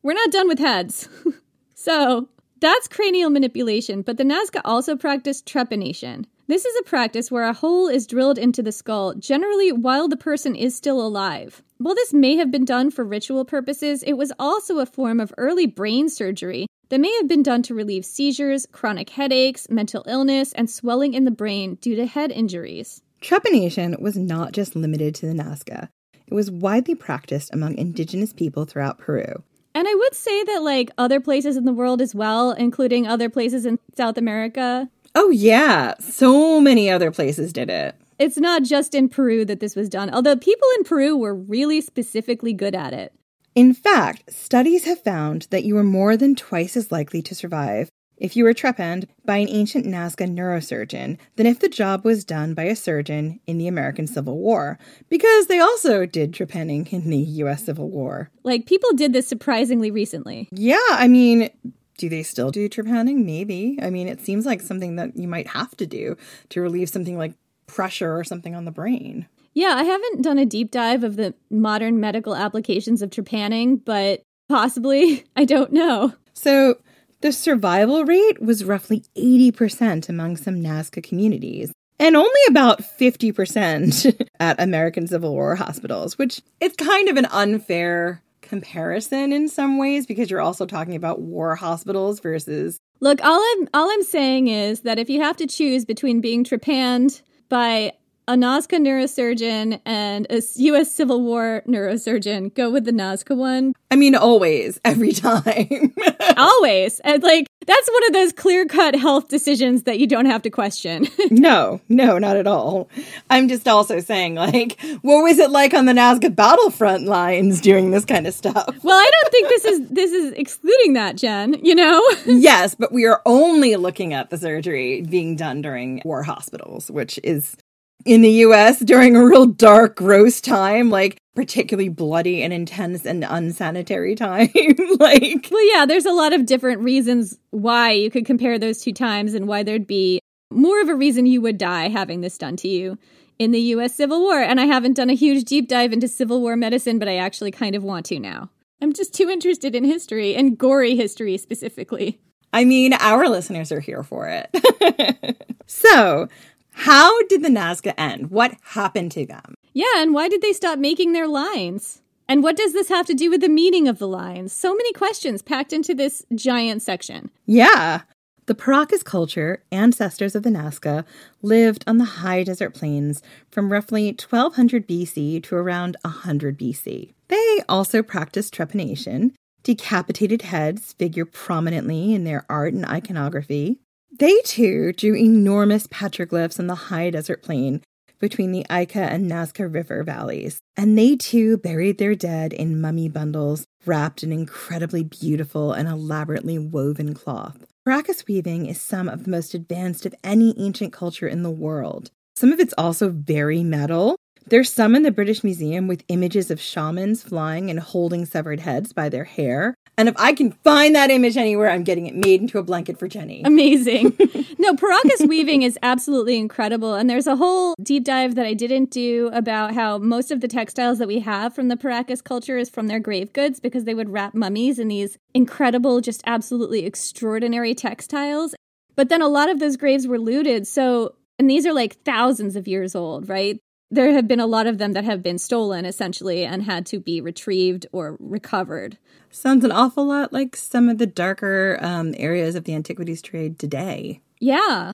we're not done with heads. so, that's cranial manipulation, but the Nazca also practiced trepanation. This is a practice where a hole is drilled into the skull, generally while the person is still alive. While this may have been done for ritual purposes, it was also a form of early brain surgery that may have been done to relieve seizures, chronic headaches, mental illness, and swelling in the brain due to head injuries. Trepanation was not just limited to the Nazca. It was widely practiced among indigenous people throughout Peru. And I would say that, like, other places in the world as well, including other places in South America. Oh, yeah. So many other places did it. It's not just in Peru that this was done, although people in Peru were really specifically good at it. In fact, studies have found that you are more than twice as likely to survive if you were trepanned by an ancient Nazca neurosurgeon than if the job was done by a surgeon in the American Civil War, because they also did trepanning in the US Civil War. Like, people did this surprisingly recently. Yeah, I mean, do they still do trepanning? Maybe. I mean, it seems like something that you might have to do to relieve something like pressure or something on the brain. Yeah, I haven't done a deep dive of the modern medical applications of trepanning, but possibly. I don't know. So, the survival rate was roughly 80% among some Nazca communities, and only about 50% at American Civil War hospitals, which it's kind of an unfair comparison in some ways because you're also talking about war hospitals versus Look, all I'm all I'm saying is that if you have to choose between being trepanned by a Nazca neurosurgeon and a U.S. Civil War neurosurgeon. Go with the Nazca one. I mean, always, every time. always. And like, that's one of those clear cut health decisions that you don't have to question. no, no, not at all. I'm just also saying, like, what was it like on the Nazca battlefront lines doing this kind of stuff? Well, I don't think this is this is excluding that, Jen, you know? yes, but we are only looking at the surgery being done during war hospitals, which is in the US during a real dark, gross time, like particularly bloody and intense and unsanitary time. like, well, yeah, there's a lot of different reasons why you could compare those two times and why there'd be more of a reason you would die having this done to you in the US Civil War. And I haven't done a huge deep dive into Civil War medicine, but I actually kind of want to now. I'm just too interested in history and gory history specifically. I mean, our listeners are here for it. so, how did the Nazca end? What happened to them? Yeah, and why did they stop making their lines? And what does this have to do with the meaning of the lines? So many questions packed into this giant section. Yeah. The Paracas culture, ancestors of the Nazca, lived on the high desert plains from roughly 1200 BC to around 100 BC. They also practiced trepanation. Decapitated heads figure prominently in their art and iconography. They too drew enormous petroglyphs on the high desert plain between the Ica and Nazca River valleys, and they too buried their dead in mummy bundles wrapped in incredibly beautiful and elaborately woven cloth. Paracas weaving is some of the most advanced of any ancient culture in the world. Some of it's also very metal. There's some in the British Museum with images of shamans flying and holding severed heads by their hair. And if I can find that image anywhere, I'm getting it made into a blanket for Jenny. Amazing. no, Paracas weaving is absolutely incredible. And there's a whole deep dive that I didn't do about how most of the textiles that we have from the Paracas culture is from their grave goods because they would wrap mummies in these incredible, just absolutely extraordinary textiles. But then a lot of those graves were looted. So, and these are like thousands of years old, right? There have been a lot of them that have been stolen essentially and had to be retrieved or recovered. Sounds an awful lot like some of the darker um, areas of the antiquities trade today. Yeah.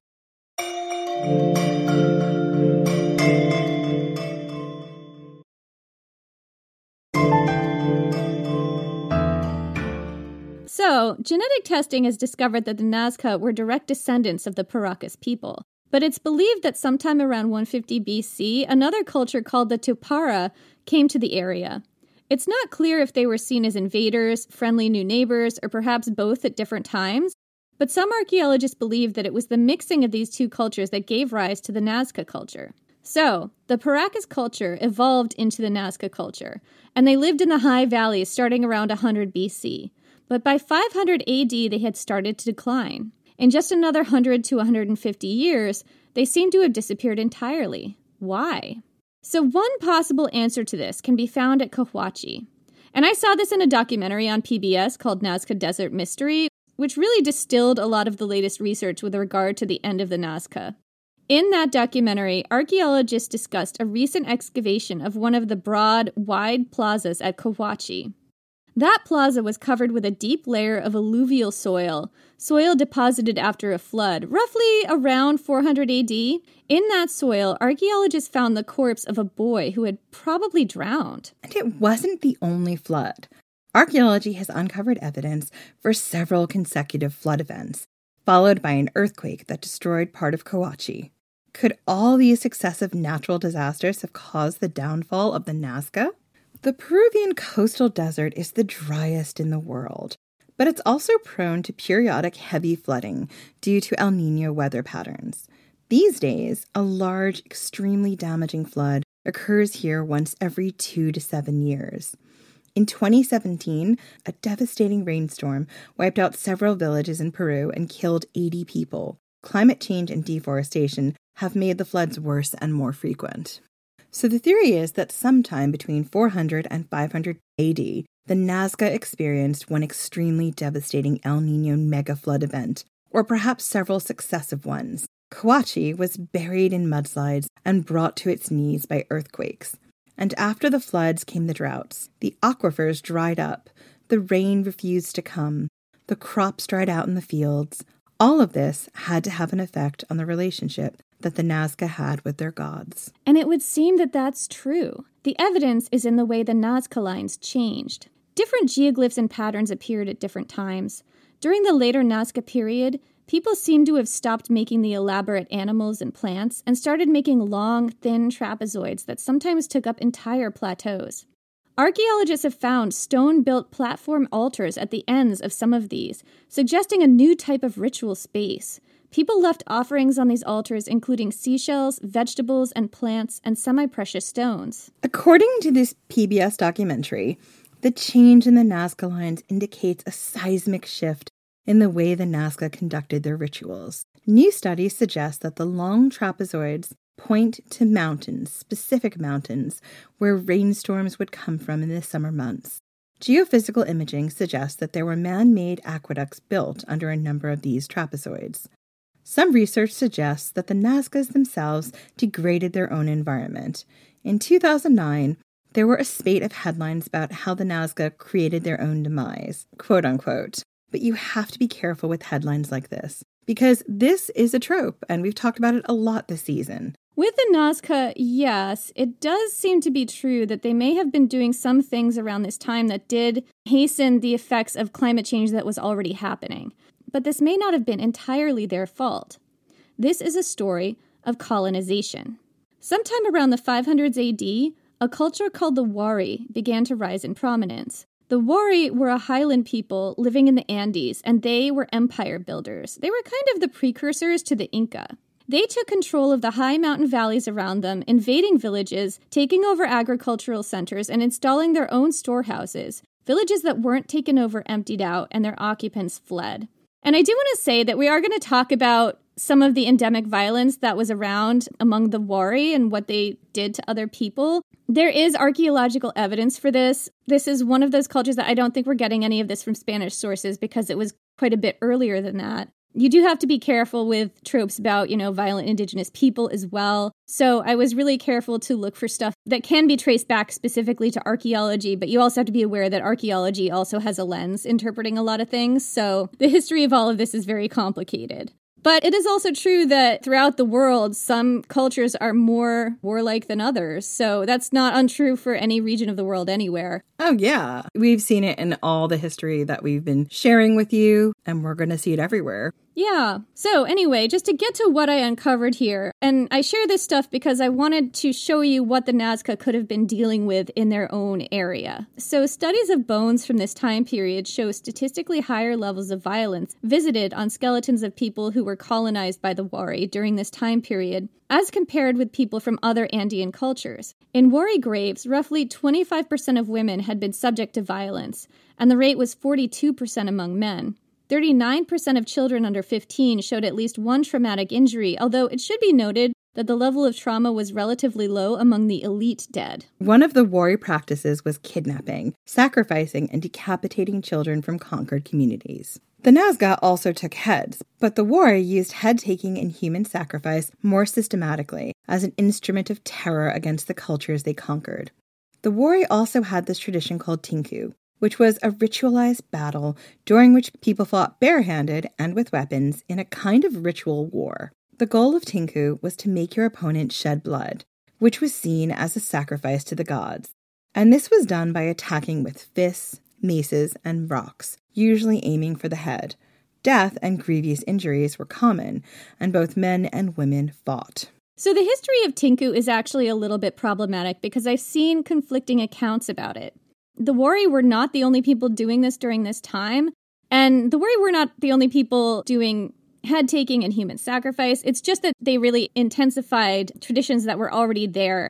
So, genetic testing has discovered that the Nazca were direct descendants of the Paracas people. But it's believed that sometime around 150 BC, another culture called the Topara came to the area. It's not clear if they were seen as invaders, friendly new neighbors, or perhaps both at different times, but some archaeologists believe that it was the mixing of these two cultures that gave rise to the Nazca culture. So, the Paracas culture evolved into the Nazca culture, and they lived in the high valleys starting around 100 BC. But by 500 AD, they had started to decline. In just another 100 to 150 years, they seem to have disappeared entirely. Why? So, one possible answer to this can be found at Cahuachi. And I saw this in a documentary on PBS called Nazca Desert Mystery, which really distilled a lot of the latest research with regard to the end of the Nazca. In that documentary, archaeologists discussed a recent excavation of one of the broad, wide plazas at Cahuachi. That plaza was covered with a deep layer of alluvial soil, soil deposited after a flood, roughly around 400 AD. In that soil, archaeologists found the corpse of a boy who had probably drowned. And it wasn't the only flood. Archaeology has uncovered evidence for several consecutive flood events, followed by an earthquake that destroyed part of Cahuachi. Could all these successive natural disasters have caused the downfall of the Nazca? The Peruvian coastal desert is the driest in the world, but it's also prone to periodic heavy flooding due to El Nino weather patterns. These days, a large, extremely damaging flood occurs here once every two to seven years. In 2017, a devastating rainstorm wiped out several villages in Peru and killed 80 people. Climate change and deforestation have made the floods worse and more frequent. So the theory is that sometime between 400 and 500 AD, the Nazca experienced one extremely devastating El Nino mega flood event, or perhaps several successive ones. Cahuachi was buried in mudslides and brought to its knees by earthquakes. And after the floods came the droughts. The aquifers dried up, the rain refused to come, the crops dried out in the fields. All of this had to have an effect on the relationship that the Nazca had with their gods. And it would seem that that's true. The evidence is in the way the Nazca lines changed. Different geoglyphs and patterns appeared at different times. During the later Nazca period, people seem to have stopped making the elaborate animals and plants and started making long, thin trapezoids that sometimes took up entire plateaus. Archaeologists have found stone built platform altars at the ends of some of these, suggesting a new type of ritual space. People left offerings on these altars, including seashells, vegetables, and plants, and semi precious stones. According to this PBS documentary, the change in the Nazca lines indicates a seismic shift in the way the Nazca conducted their rituals. New studies suggest that the long trapezoids point to mountains, specific mountains, where rainstorms would come from in the summer months. Geophysical imaging suggests that there were man made aqueducts built under a number of these trapezoids. Some research suggests that the Nazcas themselves degraded their own environment. In 2009, there were a spate of headlines about how the Nazca created their own demise, quote unquote. But you have to be careful with headlines like this because this is a trope, and we've talked about it a lot this season. With the Nazca, yes, it does seem to be true that they may have been doing some things around this time that did hasten the effects of climate change that was already happening. But this may not have been entirely their fault. This is a story of colonization. Sometime around the 500s AD, a culture called the Wari began to rise in prominence. The Wari were a highland people living in the Andes, and they were empire builders. They were kind of the precursors to the Inca. They took control of the high mountain valleys around them, invading villages, taking over agricultural centers, and installing their own storehouses. Villages that weren't taken over emptied out, and their occupants fled. And I do want to say that we are going to talk about some of the endemic violence that was around among the Wari and what they did to other people. There is archaeological evidence for this. This is one of those cultures that I don't think we're getting any of this from Spanish sources because it was quite a bit earlier than that you do have to be careful with tropes about, you know, violent indigenous people as well. So I was really careful to look for stuff that can be traced back specifically to archaeology, but you also have to be aware that archaeology also has a lens interpreting a lot of things. So the history of all of this is very complicated. But it is also true that throughout the world, some cultures are more warlike than others. So that's not untrue for any region of the world anywhere. Oh, yeah. We've seen it in all the history that we've been sharing with you, and we're going to see it everywhere. Yeah. So, anyway, just to get to what I uncovered here, and I share this stuff because I wanted to show you what the Nazca could have been dealing with in their own area. So, studies of bones from this time period show statistically higher levels of violence visited on skeletons of people who were colonized by the Wari during this time period, as compared with people from other Andean cultures. In Wari graves, roughly 25% of women had been subject to violence, and the rate was 42% among men. 39% of children under 15 showed at least one traumatic injury, although it should be noted that the level of trauma was relatively low among the elite dead. One of the Wari practices was kidnapping, sacrificing, and decapitating children from conquered communities. The Nazca also took heads, but the Wari used head taking and human sacrifice more systematically as an instrument of terror against the cultures they conquered. The Wari also had this tradition called Tinku, which was a ritualized battle during which people fought barehanded and with weapons in a kind of ritual war. The goal of Tinku was to make your opponent shed blood, which was seen as a sacrifice to the gods. And this was done by attacking with fists, maces, and rocks, usually aiming for the head. Death and grievous injuries were common, and both men and women fought. So, the history of Tinku is actually a little bit problematic because I've seen conflicting accounts about it the Wari were not the only people doing this during this time. And the Wari were not the only people doing head taking and human sacrifice. It's just that they really intensified traditions that were already there.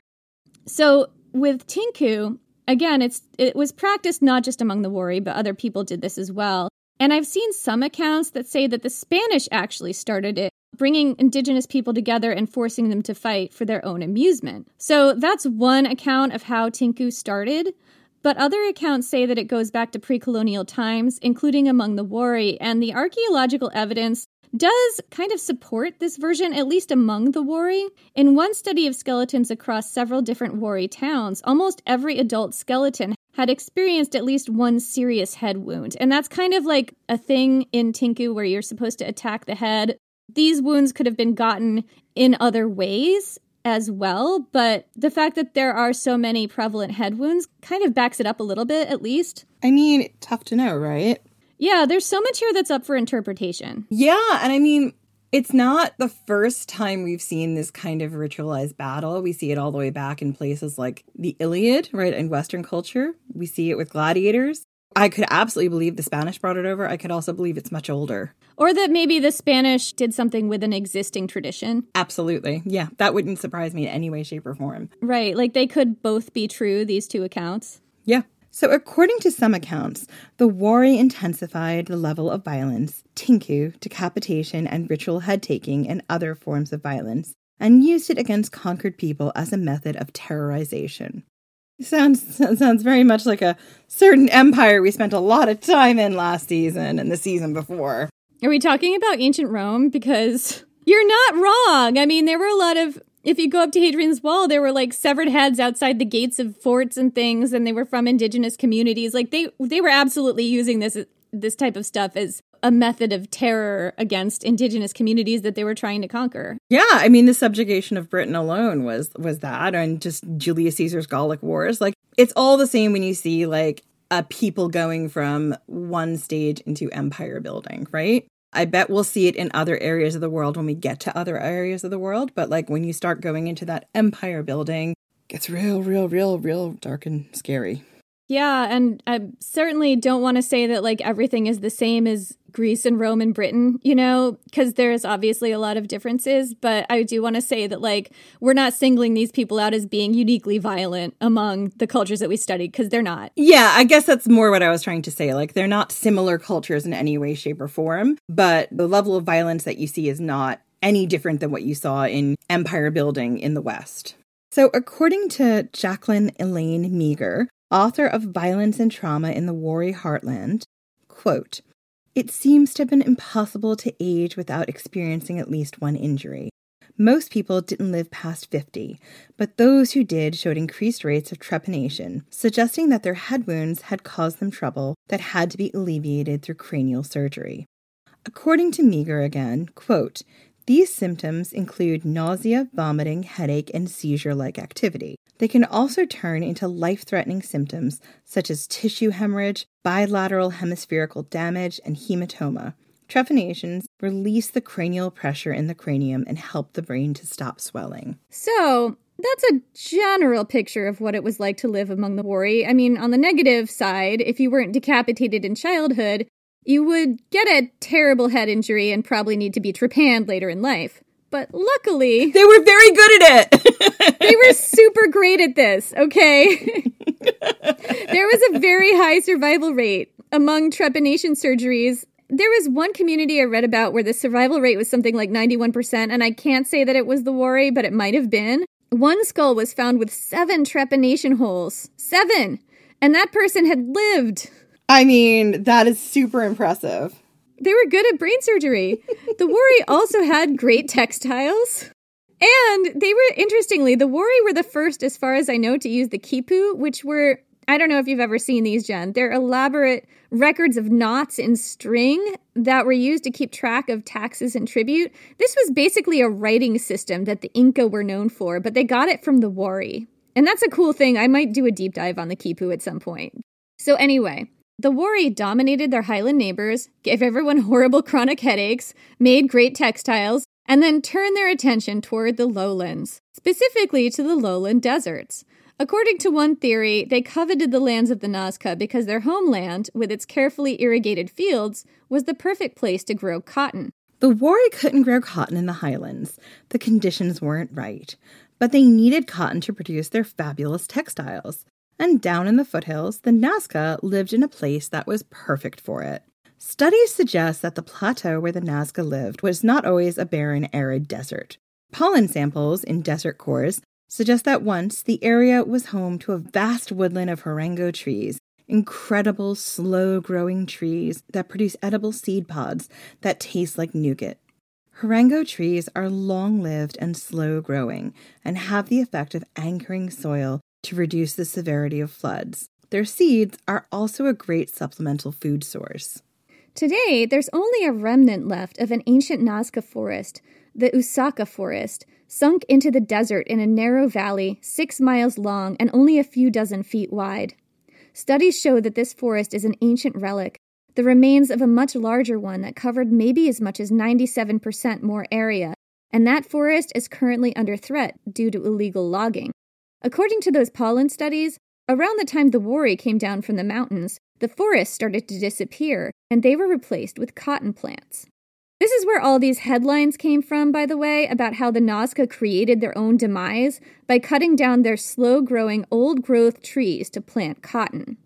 So with Tinku, again, it's it was practiced not just among the Wari, but other people did this as well. And I've seen some accounts that say that the Spanish actually started it, bringing indigenous people together and forcing them to fight for their own amusement. So that's one account of how Tinku started. But other accounts say that it goes back to pre colonial times, including among the Wari, and the archaeological evidence does kind of support this version, at least among the Wari. In one study of skeletons across several different Wari towns, almost every adult skeleton had experienced at least one serious head wound. And that's kind of like a thing in Tinku where you're supposed to attack the head. These wounds could have been gotten in other ways, as well, but the fact that there are so many prevalent head wounds kind of backs it up a little bit, at least. I mean, tough to know, right? Yeah, there's so much here that's up for interpretation. Yeah, and I mean, it's not the first time we've seen this kind of ritualized battle. We see it all the way back in places like the Iliad, right, in Western culture. We see it with gladiators. I could absolutely believe the Spanish brought it over. I could also believe it's much older. Or that maybe the Spanish did something with an existing tradition. Absolutely. Yeah, that wouldn't surprise me in any way, shape, or form. Right. Like they could both be true, these two accounts. Yeah. So, according to some accounts, the Wari intensified the level of violence, tinku, decapitation, and ritual head taking, and other forms of violence, and used it against conquered people as a method of terrorization. Sounds sounds very much like a certain empire we spent a lot of time in last season and the season before. Are we talking about ancient Rome? Because you're not wrong. I mean, there were a lot of if you go up to Hadrian's Wall, there were like severed heads outside the gates of forts and things, and they were from indigenous communities. Like they they were absolutely using this this type of stuff as a method of terror against indigenous communities that they were trying to conquer. Yeah, I mean the subjugation of Britain alone was was that and just Julius Caesar's Gallic Wars. Like it's all the same when you see like a people going from one stage into empire building, right? I bet we'll see it in other areas of the world when we get to other areas of the world, but like when you start going into that empire building, it gets real real real real dark and scary. Yeah, and I certainly don't want to say that like everything is the same as Greece and Rome and Britain, you know, because there's obviously a lot of differences. But I do want to say that like we're not singling these people out as being uniquely violent among the cultures that we studied because they're not. Yeah, I guess that's more what I was trying to say. Like they're not similar cultures in any way, shape, or form, but the level of violence that you see is not any different than what you saw in empire building in the West. So, according to Jacqueline Elaine Meager, author of Violence and Trauma in the Wari Heartland, quote, It seems to have been impossible to age without experiencing at least one injury. Most people didn't live past 50, but those who did showed increased rates of trepanation, suggesting that their head wounds had caused them trouble that had to be alleviated through cranial surgery. According to Meager again, quote, these symptoms include nausea, vomiting, headache, and seizure like activity. They can also turn into life threatening symptoms such as tissue hemorrhage, bilateral hemispherical damage, and hematoma. Trepanations release the cranial pressure in the cranium and help the brain to stop swelling. So, that's a general picture of what it was like to live among the Wari. I mean, on the negative side, if you weren't decapitated in childhood, you would get a terrible head injury and probably need to be trepanned later in life. But luckily, they were very good at it. they were super great at this, okay? there was a very high survival rate among trepanation surgeries. There was one community I read about where the survival rate was something like 91%, and I can't say that it was the Wari, but it might have been. One skull was found with seven trepanation holes. Seven! And that person had lived. I mean, that is super impressive. They were good at brain surgery. the Wari also had great textiles. And they were, interestingly, the Wari were the first, as far as I know, to use the quipu, which were, I don't know if you've ever seen these, Jen. They're elaborate records of knots in string that were used to keep track of taxes and tribute. This was basically a writing system that the Inca were known for, but they got it from the Wari. And that's a cool thing. I might do a deep dive on the quipu at some point. So, anyway, the Wari dominated their highland neighbors, gave everyone horrible chronic headaches, made great textiles, and then turned their attention toward the lowlands, specifically to the lowland deserts. According to one theory, they coveted the lands of the Nazca because their homeland, with its carefully irrigated fields, was the perfect place to grow cotton. The Wari couldn't grow cotton in the highlands. The conditions weren't right. But they needed cotton to produce their fabulous textiles and down in the foothills, the Nazca lived in a place that was perfect for it. Studies suggest that the plateau where the Nazca lived was not always a barren, arid desert. Pollen samples in desert cores suggest that once the area was home to a vast woodland of huarango trees, incredible, slow growing trees that produce edible seed pods that taste like nougat. Huarango trees are long lived and slow growing and have the effect of anchoring soil to reduce the severity of floods. Their seeds are also a great supplemental food source. Today, there's only a remnant left of an ancient Nazca forest, the Usaca forest, sunk into the desert in a narrow valley, six miles long and only a few dozen feet wide. Studies show that this forest is an ancient relic, the remains of a much larger one that covered maybe as much as 97% more area, and that forest is currently under threat due to illegal logging. According to those pollen studies, around the time the Wari came down from the mountains, the forests started to disappear and they were replaced with cotton plants. This is where all these headlines came from, by the way, about how the Nazca created their own demise by cutting down their slow growing old growth trees to plant cotton.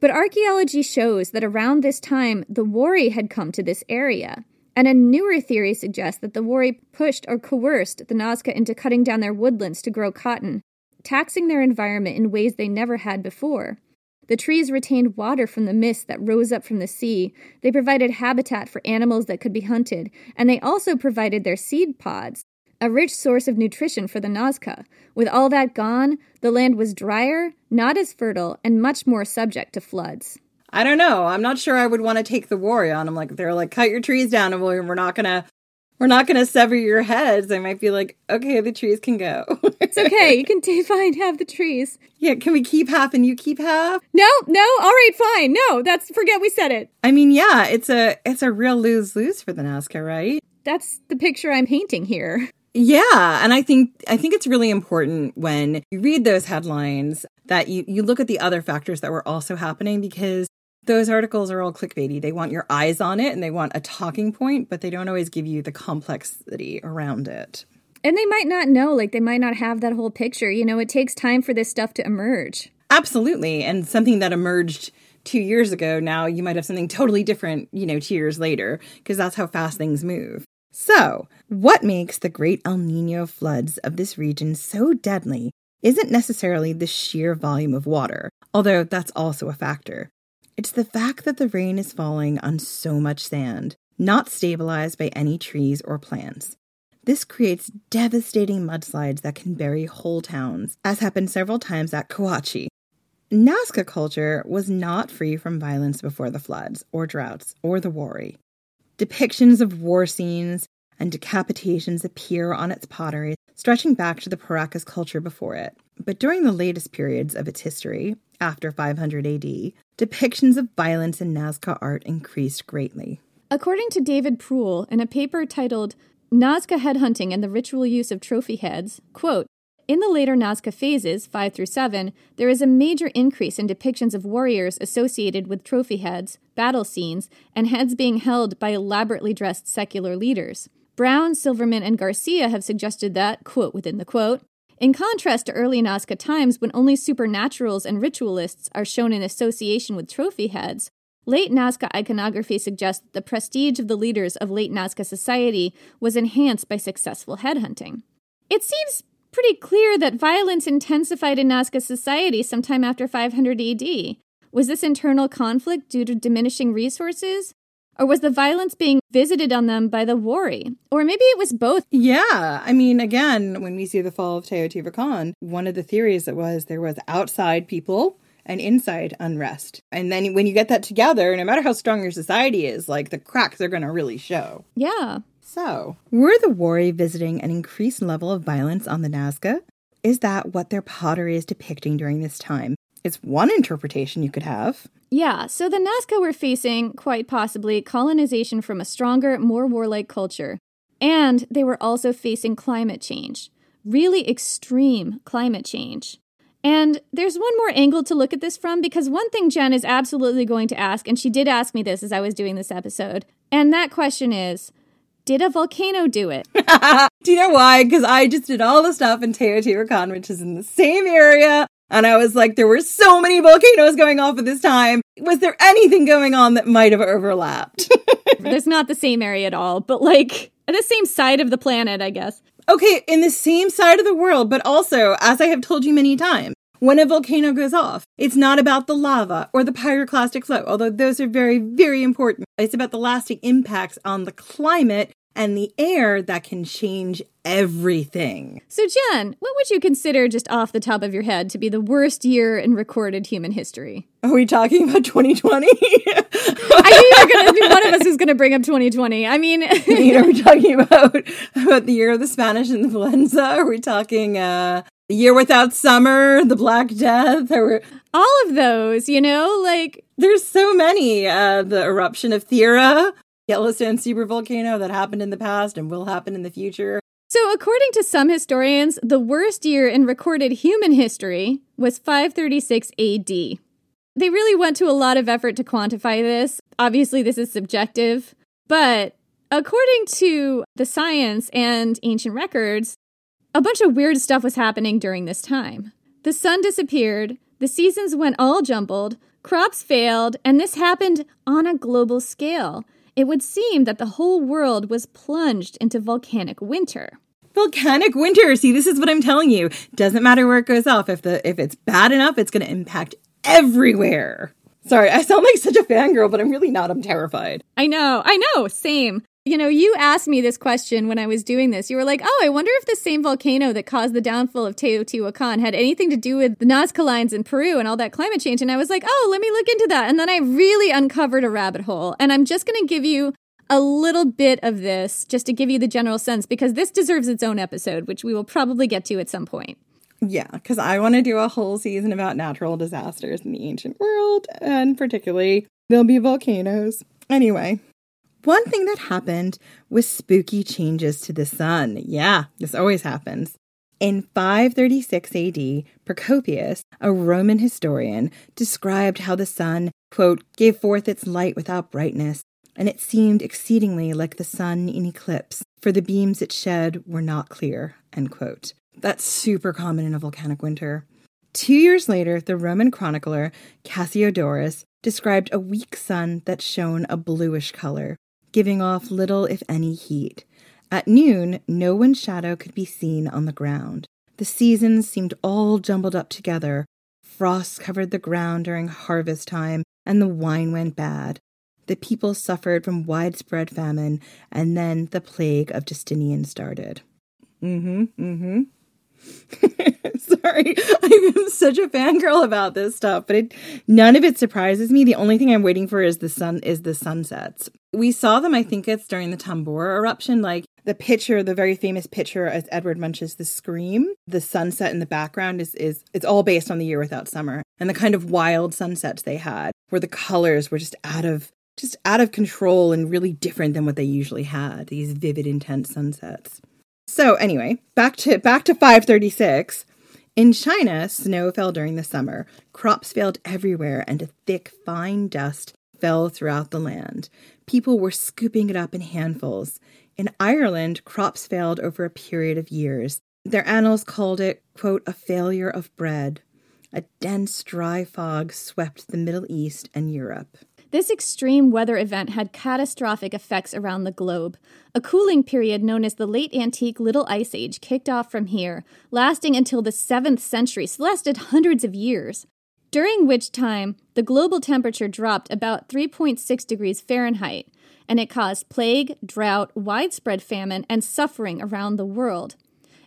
But archaeology shows that around this time, the Wari had come to this area. And a newer theory suggests that the Wari pushed or coerced the Nazca into cutting down their woodlands to grow cotton taxing their environment in ways they never had before. The trees retained water from the mist that rose up from the sea. They provided habitat for animals that could be hunted, and they also provided their seed pods, a rich source of nutrition for the Nazca. With all that gone, the land was drier, not as fertile, and much more subject to floods. I don't know. I'm not sure I would want to take the war on. I'm like, they're like, cut your trees down, and we're not gonna, we're not gonna sever your heads. I might be like, okay, the trees can go. it's okay. You can t- fine have the trees. Yeah, can we keep half and you keep half? No, no. All right, fine. No, that's forget we said it. I mean, yeah, it's a it's a real lose lose for the Nazca, right? That's the picture I'm painting here. Yeah, and I think I think it's really important when you read those headlines that you you look at the other factors that were also happening because those articles are all clickbaity. They want your eyes on it and they want a talking point, but they don't always give you the complexity around it. And they might not know, like they might not have that whole picture. You know, it takes time for this stuff to emerge. Absolutely. And something that emerged two years ago, now you might have something totally different, you know, two years later, because that's how fast things move. So, what makes the great El Nino floods of this region so deadly isn't necessarily the sheer volume of water, although that's also a factor. It's the fact that the rain is falling on so much sand, not stabilized by any trees or plants. This creates devastating mudslides that can bury whole towns, as happened several times at Cahuachi. Nazca culture was not free from violence before the floods, or droughts, or the Wari. Depictions of war scenes and decapitations appear on its pottery, stretching back to the Paracas culture before it. But during the latest periods of its history, after 500 AD, depictions of violence in Nazca art increased greatly. According to David Proulx, in a paper titled Nazca Headhunting and the Ritual Use of Trophy Heads, quote, in the later Nazca phases, 5 through 7, there is a major increase in depictions of warriors associated with trophy heads, battle scenes, and heads being held by elaborately dressed secular leaders. Browne, Silverman, and Garcia have suggested that, quote within the quote, in contrast to early Nazca times when only supernaturals and ritualists are shown in association with trophy heads, late Nazca iconography suggests that the prestige of the leaders of late Nazca society was enhanced by successful headhunting. It seems pretty clear that violence intensified in Nazca society sometime after 500 AD. Was this internal conflict due to diminishing resources? Or was the violence being visited on them by the Wari? Or maybe it was both. Yeah. I mean, again, when we see the fall of Teotihuacan, one of the theories that was there was outside people and inside unrest. And then when you get that together, no matter how strong your society is, like the cracks are going to really show. Yeah. So, were the Wari visiting an increased level of violence on the Nazca? Is that what their pottery is depicting during this time? It's one interpretation you could have. Yeah, so the Nazca were facing, quite possibly, colonization from a stronger, more warlike culture. And they were also facing climate change. Really extreme climate change. And there's one more angle to look at this from because one thing Jen is absolutely going to ask, and she did ask me this as I was doing this episode, and that question is Did a volcano do it? do you know why? Because I just did all the stuff in Teotihuacan, which is in the same area and I was like, there were so many volcanoes going off at this time. Was there anything going on that might have overlapped? There's not the same area at all, but like the same side of the planet, I guess. Okay, in the same side of the world, but also, as I have told you many times, when a volcano goes off, it's not about the lava or the pyroclastic flow, although those are very, very important. It's about the lasting impacts on the climate and the air that can change everything. So, Jen, what would you consider, just off the top of your head, to be the worst year in recorded human history? Are we talking about 2020? I knew you were going to one of us is going to bring up 2020. I mean, you know, are we talking about about the year of the Spanish influenza? Are we talking uh, the year without summer, the Black Death, or all of those? You know, like there's so many. Uh, the eruption of Thera. Yellowstone supervolcano that happened in the past and will happen in the future. So, according to some historians, the worst year in recorded human history was 536 AD. They really went to a lot of effort to quantify this. Obviously, this is subjective, but according to the science and ancient records, a bunch of weird stuff was happening during this time. The sun disappeared, the seasons went all jumbled, crops failed, and this happened on a global scale it would seem that the whole world was plunged into volcanic winter. volcanic winter. See, this is what I'm telling you. Doesn't matter where it goes off. If the if it's bad enough, it's going to impact everywhere. Sorry, I sound like such a fangirl, but I'm really not. I'm terrified. I know. I know. Same. You know, you asked me this question when I was doing this. You were like, oh, I wonder if the same volcano that caused the downfall of Teotihuacan had anything to do with the Nazca lines in Peru and all that climate change. And I was like, oh, let me look into that. And then I really uncovered a rabbit hole. And I'm just going to give you a little bit of this just to give you the general sense because this deserves its own episode, which we will probably get to at some point. Yeah, because I want to do a whole season about natural disasters in the ancient world, and particularly there'll be volcanoes. Anyway, one thing that happened was spooky changes to the sun. Yeah, this always happens. In 536 AD, Procopius, a Roman historian, described how the sun, quote, gave forth its light without brightness, and it seemed exceedingly like the sun in eclipse, for the beams it shed were not clear, end quote. That's super common in a volcanic winter. Two years later, the Roman chronicler Cassiodorus described a weak sun that shone a bluish color, giving off little, if any, heat. At noon, no one's shadow could be seen on the ground. The seasons seemed all jumbled up together. Frost covered the ground during harvest time, and the wine went bad. The people suffered from widespread famine, and then the plague of Justinian started. Mm hmm, mm hmm. Sorry, I'm such a fangirl about this stuff, but it, none of it surprises me. The only thing I'm waiting for is the sun is the sunsets. We saw them, I think it's during the Tambora eruption, like the picture, the very famous picture as Edward Munch's The Scream, the sunset in the background is is it's all based on the year without summer and the kind of wild sunsets they had where the colors were just out of just out of control and really different than what they usually had, these vivid intense sunsets. So anyway, back to back to 536. In China, snow fell during the summer. Crops failed everywhere and a thick fine dust fell throughout the land. People were scooping it up in handfuls. In Ireland, crops failed over a period of years. Their annals called it, quote, a failure of bread. A dense, dry fog swept the Middle East and Europe. This extreme weather event had catastrophic effects around the globe. A cooling period known as the Late Antique Little Ice Age kicked off from here, lasting until the 7th century, so lasted hundreds of years. During which time, the global temperature dropped about 3.6 degrees Fahrenheit, and it caused plague, drought, widespread famine, and suffering around the world.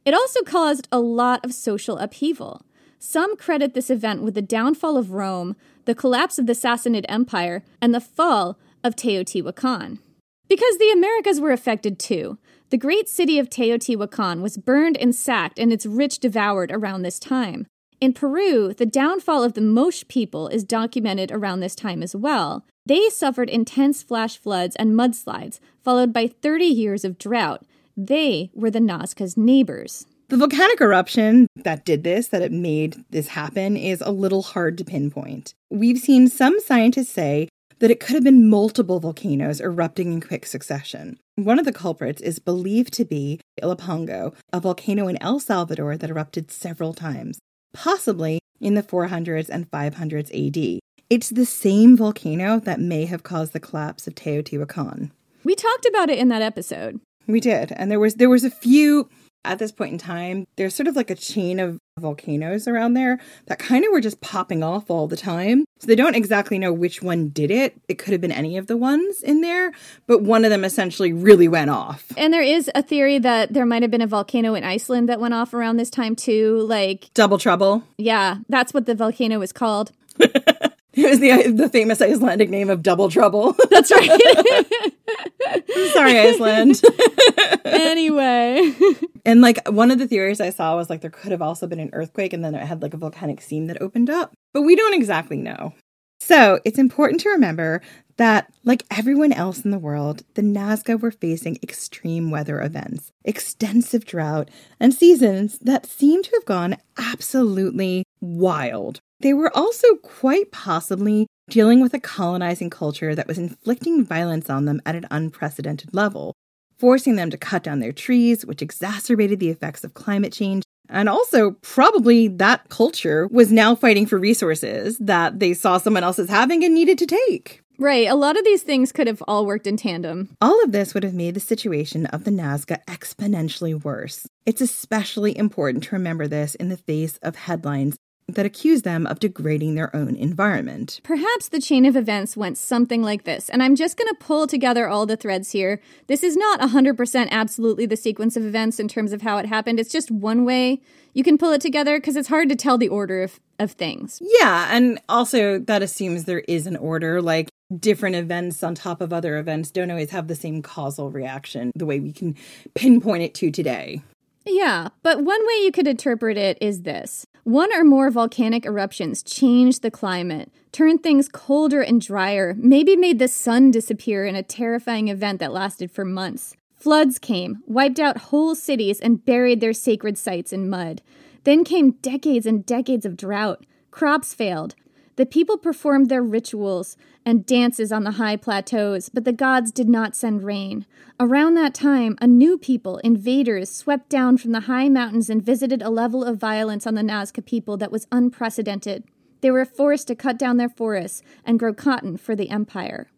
It also caused a lot of social upheaval. Some credit this event with the downfall of Rome, the collapse of the Sassanid Empire, and the fall of Teotihuacan. Because the Americas were affected too. The great city of Teotihuacan was burned and sacked and its rich devoured around this time. In Peru, the downfall of the Moche people is documented around this time as well. They suffered intense flash floods and mudslides, followed by 30 years of drought. They were the Nazca's neighbors. The volcanic eruption that did this, that it made this happen, is a little hard to pinpoint. We've seen some scientists say that it could have been multiple volcanoes erupting in quick succession. One of the culprits is believed to be Ilopango, a volcano in El Salvador that erupted several times, possibly in the 400s and 500s AD. It's the same volcano that may have caused the collapse of Teotihuacan. We talked about it in that episode. We did, and there was there was a few at this point in time, there's sort of like a chain of volcanoes around there that kind of were just popping off all the time. So they don't exactly know which one did it. It could have been any of the ones in there, but one of them essentially really went off. And there is a theory that there might have been a volcano in Iceland that went off around this time too, like Double Trouble. Yeah, that's what the volcano was called. It was the the famous Icelandic name of Double Trouble. That's right. Sorry, Iceland. anyway. And like one of the theories I saw was like there could have also been an earthquake and then it had like a volcanic seam that opened up. But we don't exactly know. So it's important to remember that, like everyone else in the world, the Nazca were facing extreme weather events, extensive drought, and seasons that seem to have gone absolutely wild. They were also quite possibly dealing with a colonizing culture that was inflicting violence on them at an unprecedented level, forcing them to cut down their trees, which exacerbated the effects of climate change. And also, probably that culture was now fighting for resources that they saw someone else as having and needed to take. Right. A lot of these things could have all worked in tandem. All of this would have made the situation of the Nazca exponentially worse. It's especially important to remember this in the face of headlines that accuse them of degrading their own environment. Perhaps the chain of events went something like this, and I'm just going to pull together all the threads here. This is not 100% absolutely the sequence of events in terms of how it happened. It's just one way you can pull it together because it's hard to tell the order of, of things. Yeah, and also that assumes there is an order. Like different events on top of other events don't always have the same causal reaction the way we can pinpoint it to today. Yeah, but one way you could interpret it is this one or more volcanic eruptions changed the climate, turned things colder and drier, maybe made the sun disappear in a terrifying event that lasted for months. Floods came, wiped out whole cities, and buried their sacred sites in mud. Then came decades and decades of drought. Crops failed. The people performed their rituals and dances on the high plateaus, but the gods did not send rain. Around that time, a new people, invaders, swept down from the high mountains and visited a level of violence on the Nazca people that was unprecedented. They were forced to cut down their forests and grow cotton for the empire.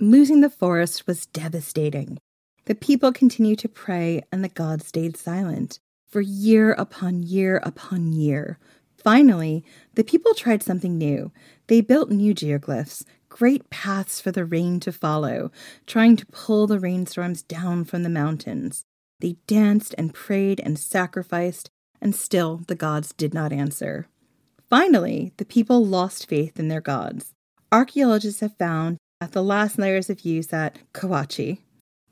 Losing the forest was devastating. The people continued to pray, and the gods stayed silent for year upon year upon year. Finally, the people tried something new. They built new geoglyphs, great paths for the rain to follow, trying to pull the rainstorms down from the mountains. They danced and prayed and sacrificed, and still the gods did not answer. Finally, the people lost faith in their gods. Archaeologists have found at the last layers of use at Cahuachi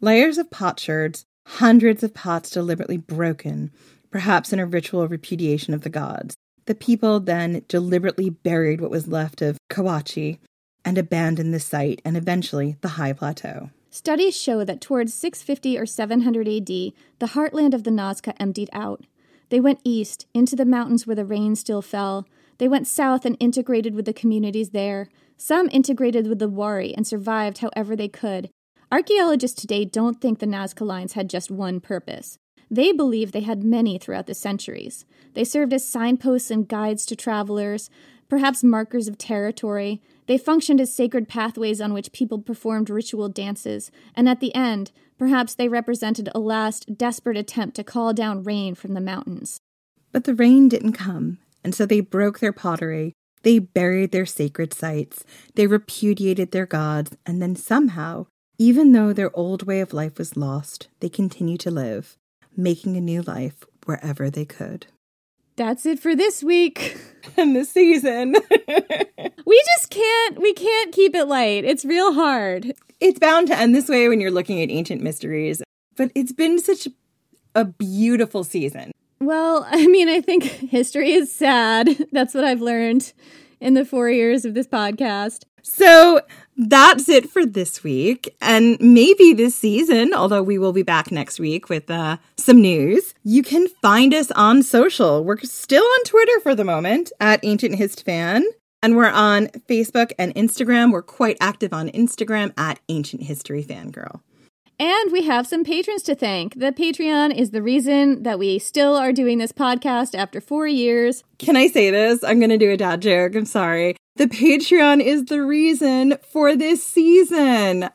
layers of potsherds, hundreds of pots deliberately broken, perhaps in a ritual repudiation of the gods. The people then deliberately buried what was left of Cahuachi and abandoned the site and eventually the high plateau. Studies show that towards 650 or 700 AD, the heartland of the Nazca emptied out. They went east, into the mountains where the rain still fell. They went south and integrated with the communities there. Some integrated with the Wari and survived however they could. Archaeologists today don't think the Nazca lines had just one purpose. They believe they had many throughout the centuries. They served as signposts and guides to travelers, perhaps markers of territory. They functioned as sacred pathways on which people performed ritual dances, and at the end, perhaps they represented a last desperate attempt to call down rain from the mountains. But the rain didn't come, and so they broke their pottery. They buried their sacred sites. They repudiated their gods, and then somehow, even though their old way of life was lost, they continued to live making a new life wherever they could. That's it for this week and this season. we just can't we can't keep it light. It's real hard. It's bound to end this way when you're looking at ancient mysteries, but it's been such a beautiful season. Well, I mean, I think history is sad. That's what I've learned in the 4 years of this podcast. So that's it for this week and maybe this season, although we will be back next week with uh, some news. You can find us on social. We're still on Twitter for the moment at Ancient Hist Fan. And we're on Facebook and Instagram. We're quite active on Instagram at Ancient History Fangirl. And we have some patrons to thank. The Patreon is the reason that we still are doing this podcast after four years. Can I say this? I'm going to do a dad joke. I'm sorry. The Patreon is the reason for this season. Ah,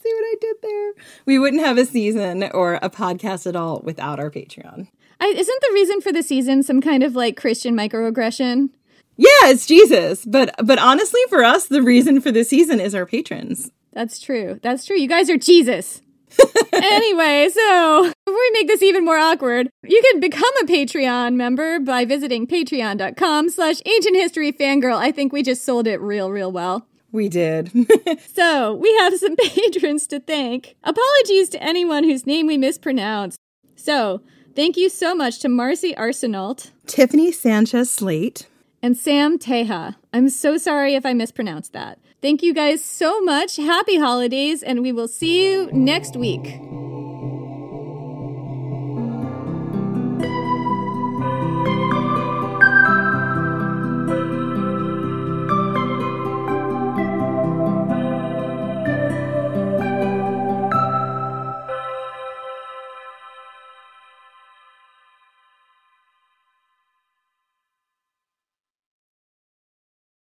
see what I did there? We wouldn't have a season or a podcast at all without our Patreon. I, isn't the reason for the season some kind of like Christian microaggression? Yeah, it's Jesus. But but honestly, for us, the reason for the season is our patrons. That's true. That's true. You guys are Jesus. anyway, so before we make this even more awkward, you can become a Patreon member by visiting patreon.com slash ancient history fangirl. I think we just sold it real, real well. We did. so we have some patrons to thank. Apologies to anyone whose name we mispronounced. So thank you so much to Marcy Arsenault, Tiffany Sanchez Slate, and Sam Teja. I'm so sorry if I mispronounced that. Thank you guys so much. Happy holidays, and we will see you next week.